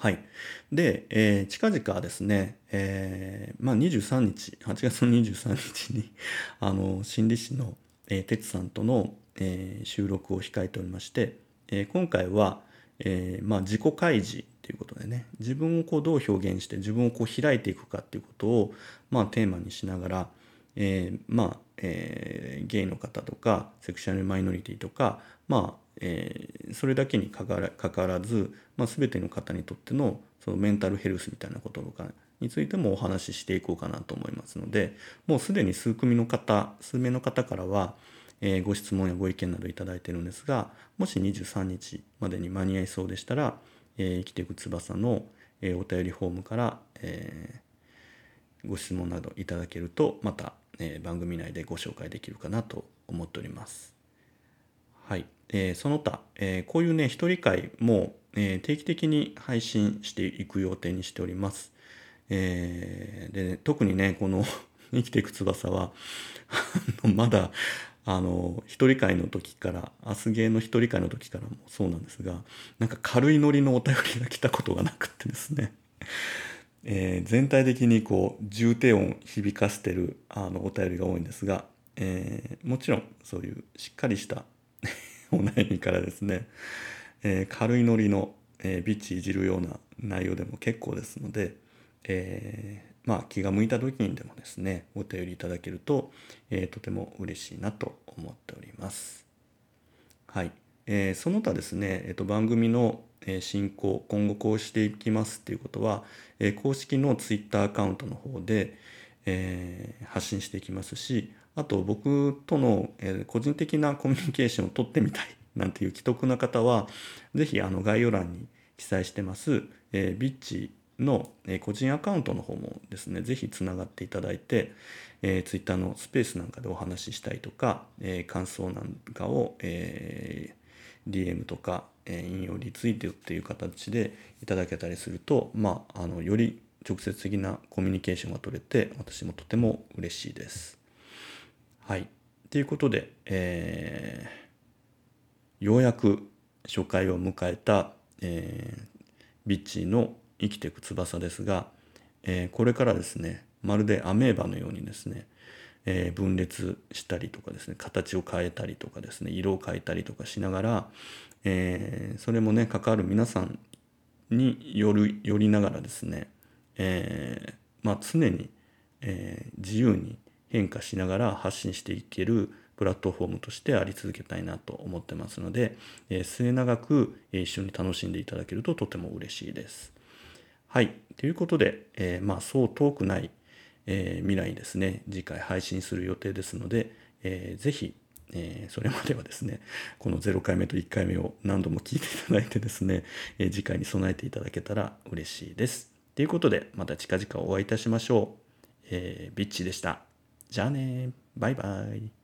はい。で、えー、近々ですね、えー、まあ、23日、8月の23日に、<laughs> あの、心理師の、えー、哲さんとの、えー、収録を控えておりまして、えー、今回は、えー、まあ、自己開示ということでね、自分をこうどう表現して自分をこう開いていくかっていうことを、まあ、テーマにしながら、えー、まあ、えー、ゲイの方とかセクシュアルマイノリティとか、まあえー、それだけにかからかわらず、まあ、全ての方にとってのそのメンタルヘルスみたいなこととかについてもお話ししていこうかなと思いますのでもうすでに数組の方数名の方からは、えー、ご質問やご意見などいただいてるんですがもし23日までに間に合いそうでしたら、えー、生きていく翼の、え、お便りフォームから、え、ご質問などいただけるとまたえ、番組内でご紹介できるかなと思っております。はい。えー、その他、えー、こういうね、一人会も、え、定期的に配信していく予定にしております。え、で、ね、特にね、この <laughs> 生きていく翼は <laughs> まだ、あの、一人会の時から、明日芸の一人会の時からもそうなんですが、なんか軽いノリのお便りが来たことがなくてですね。<laughs> えー、全体的にこう重低音響かせてるあのお便りが多いんですが、えー、もちろんそういうしっかりしたお悩みからですね、えー、軽いノリの、えー、ビッチいじるような内容でも結構ですので、えー、まあ気が向いた時にでもですねお便りいただけると、えー、とても嬉しいなと思っております。はい、えー、その他ですね、えー、と番組の進行今後こうしていきますっていうことは、え公式のツイッターアカウントの方で、え発信していきますしあと僕との、え個人的なコミュニケーションを取ってみたい <laughs> なんていう既得な方は是非あの概要欄に記載してます、えビッチの個人アカウントの方もですね是非つながっていただいて、えー、ツイッターのスペースなんかでお話ししたりとか、えー、感想なんかを、えー、DM とか、え引用リツイートっていう形でいただけたりすると、まあ、あのより直接的なコミュニケーションが取れて私もとても嬉しいです。はい。ということで、えー、ようやく初回を迎えた、えー、ビッチーの生きていく翼ですが、えー、これからですねまるでアメーバのようにですね、え、分裂したりとかですね形を変えたりとかですね色を変えたりとかしながら、えー、それもね関わる皆さんによるよりながらですね、えまあ、常に、え自由に変化しながら発信していけるプラットフォームとしてあり続けたいなと思ってますので、え末永く一緒に楽しんでいただけるととても嬉しいです。はい。ということで、えー、まあ、そう遠くない、えー、未来ですね、次回配信する予定ですので、えー、ぜひ、えー、それまではですね、この0回目と1回目を何度も聞いていただいてですね、えー、次回に備えていただけたら嬉しいです。ということで、また近々お会いいたしましょう。えー、ビッチでした。じゃあねバイバイ。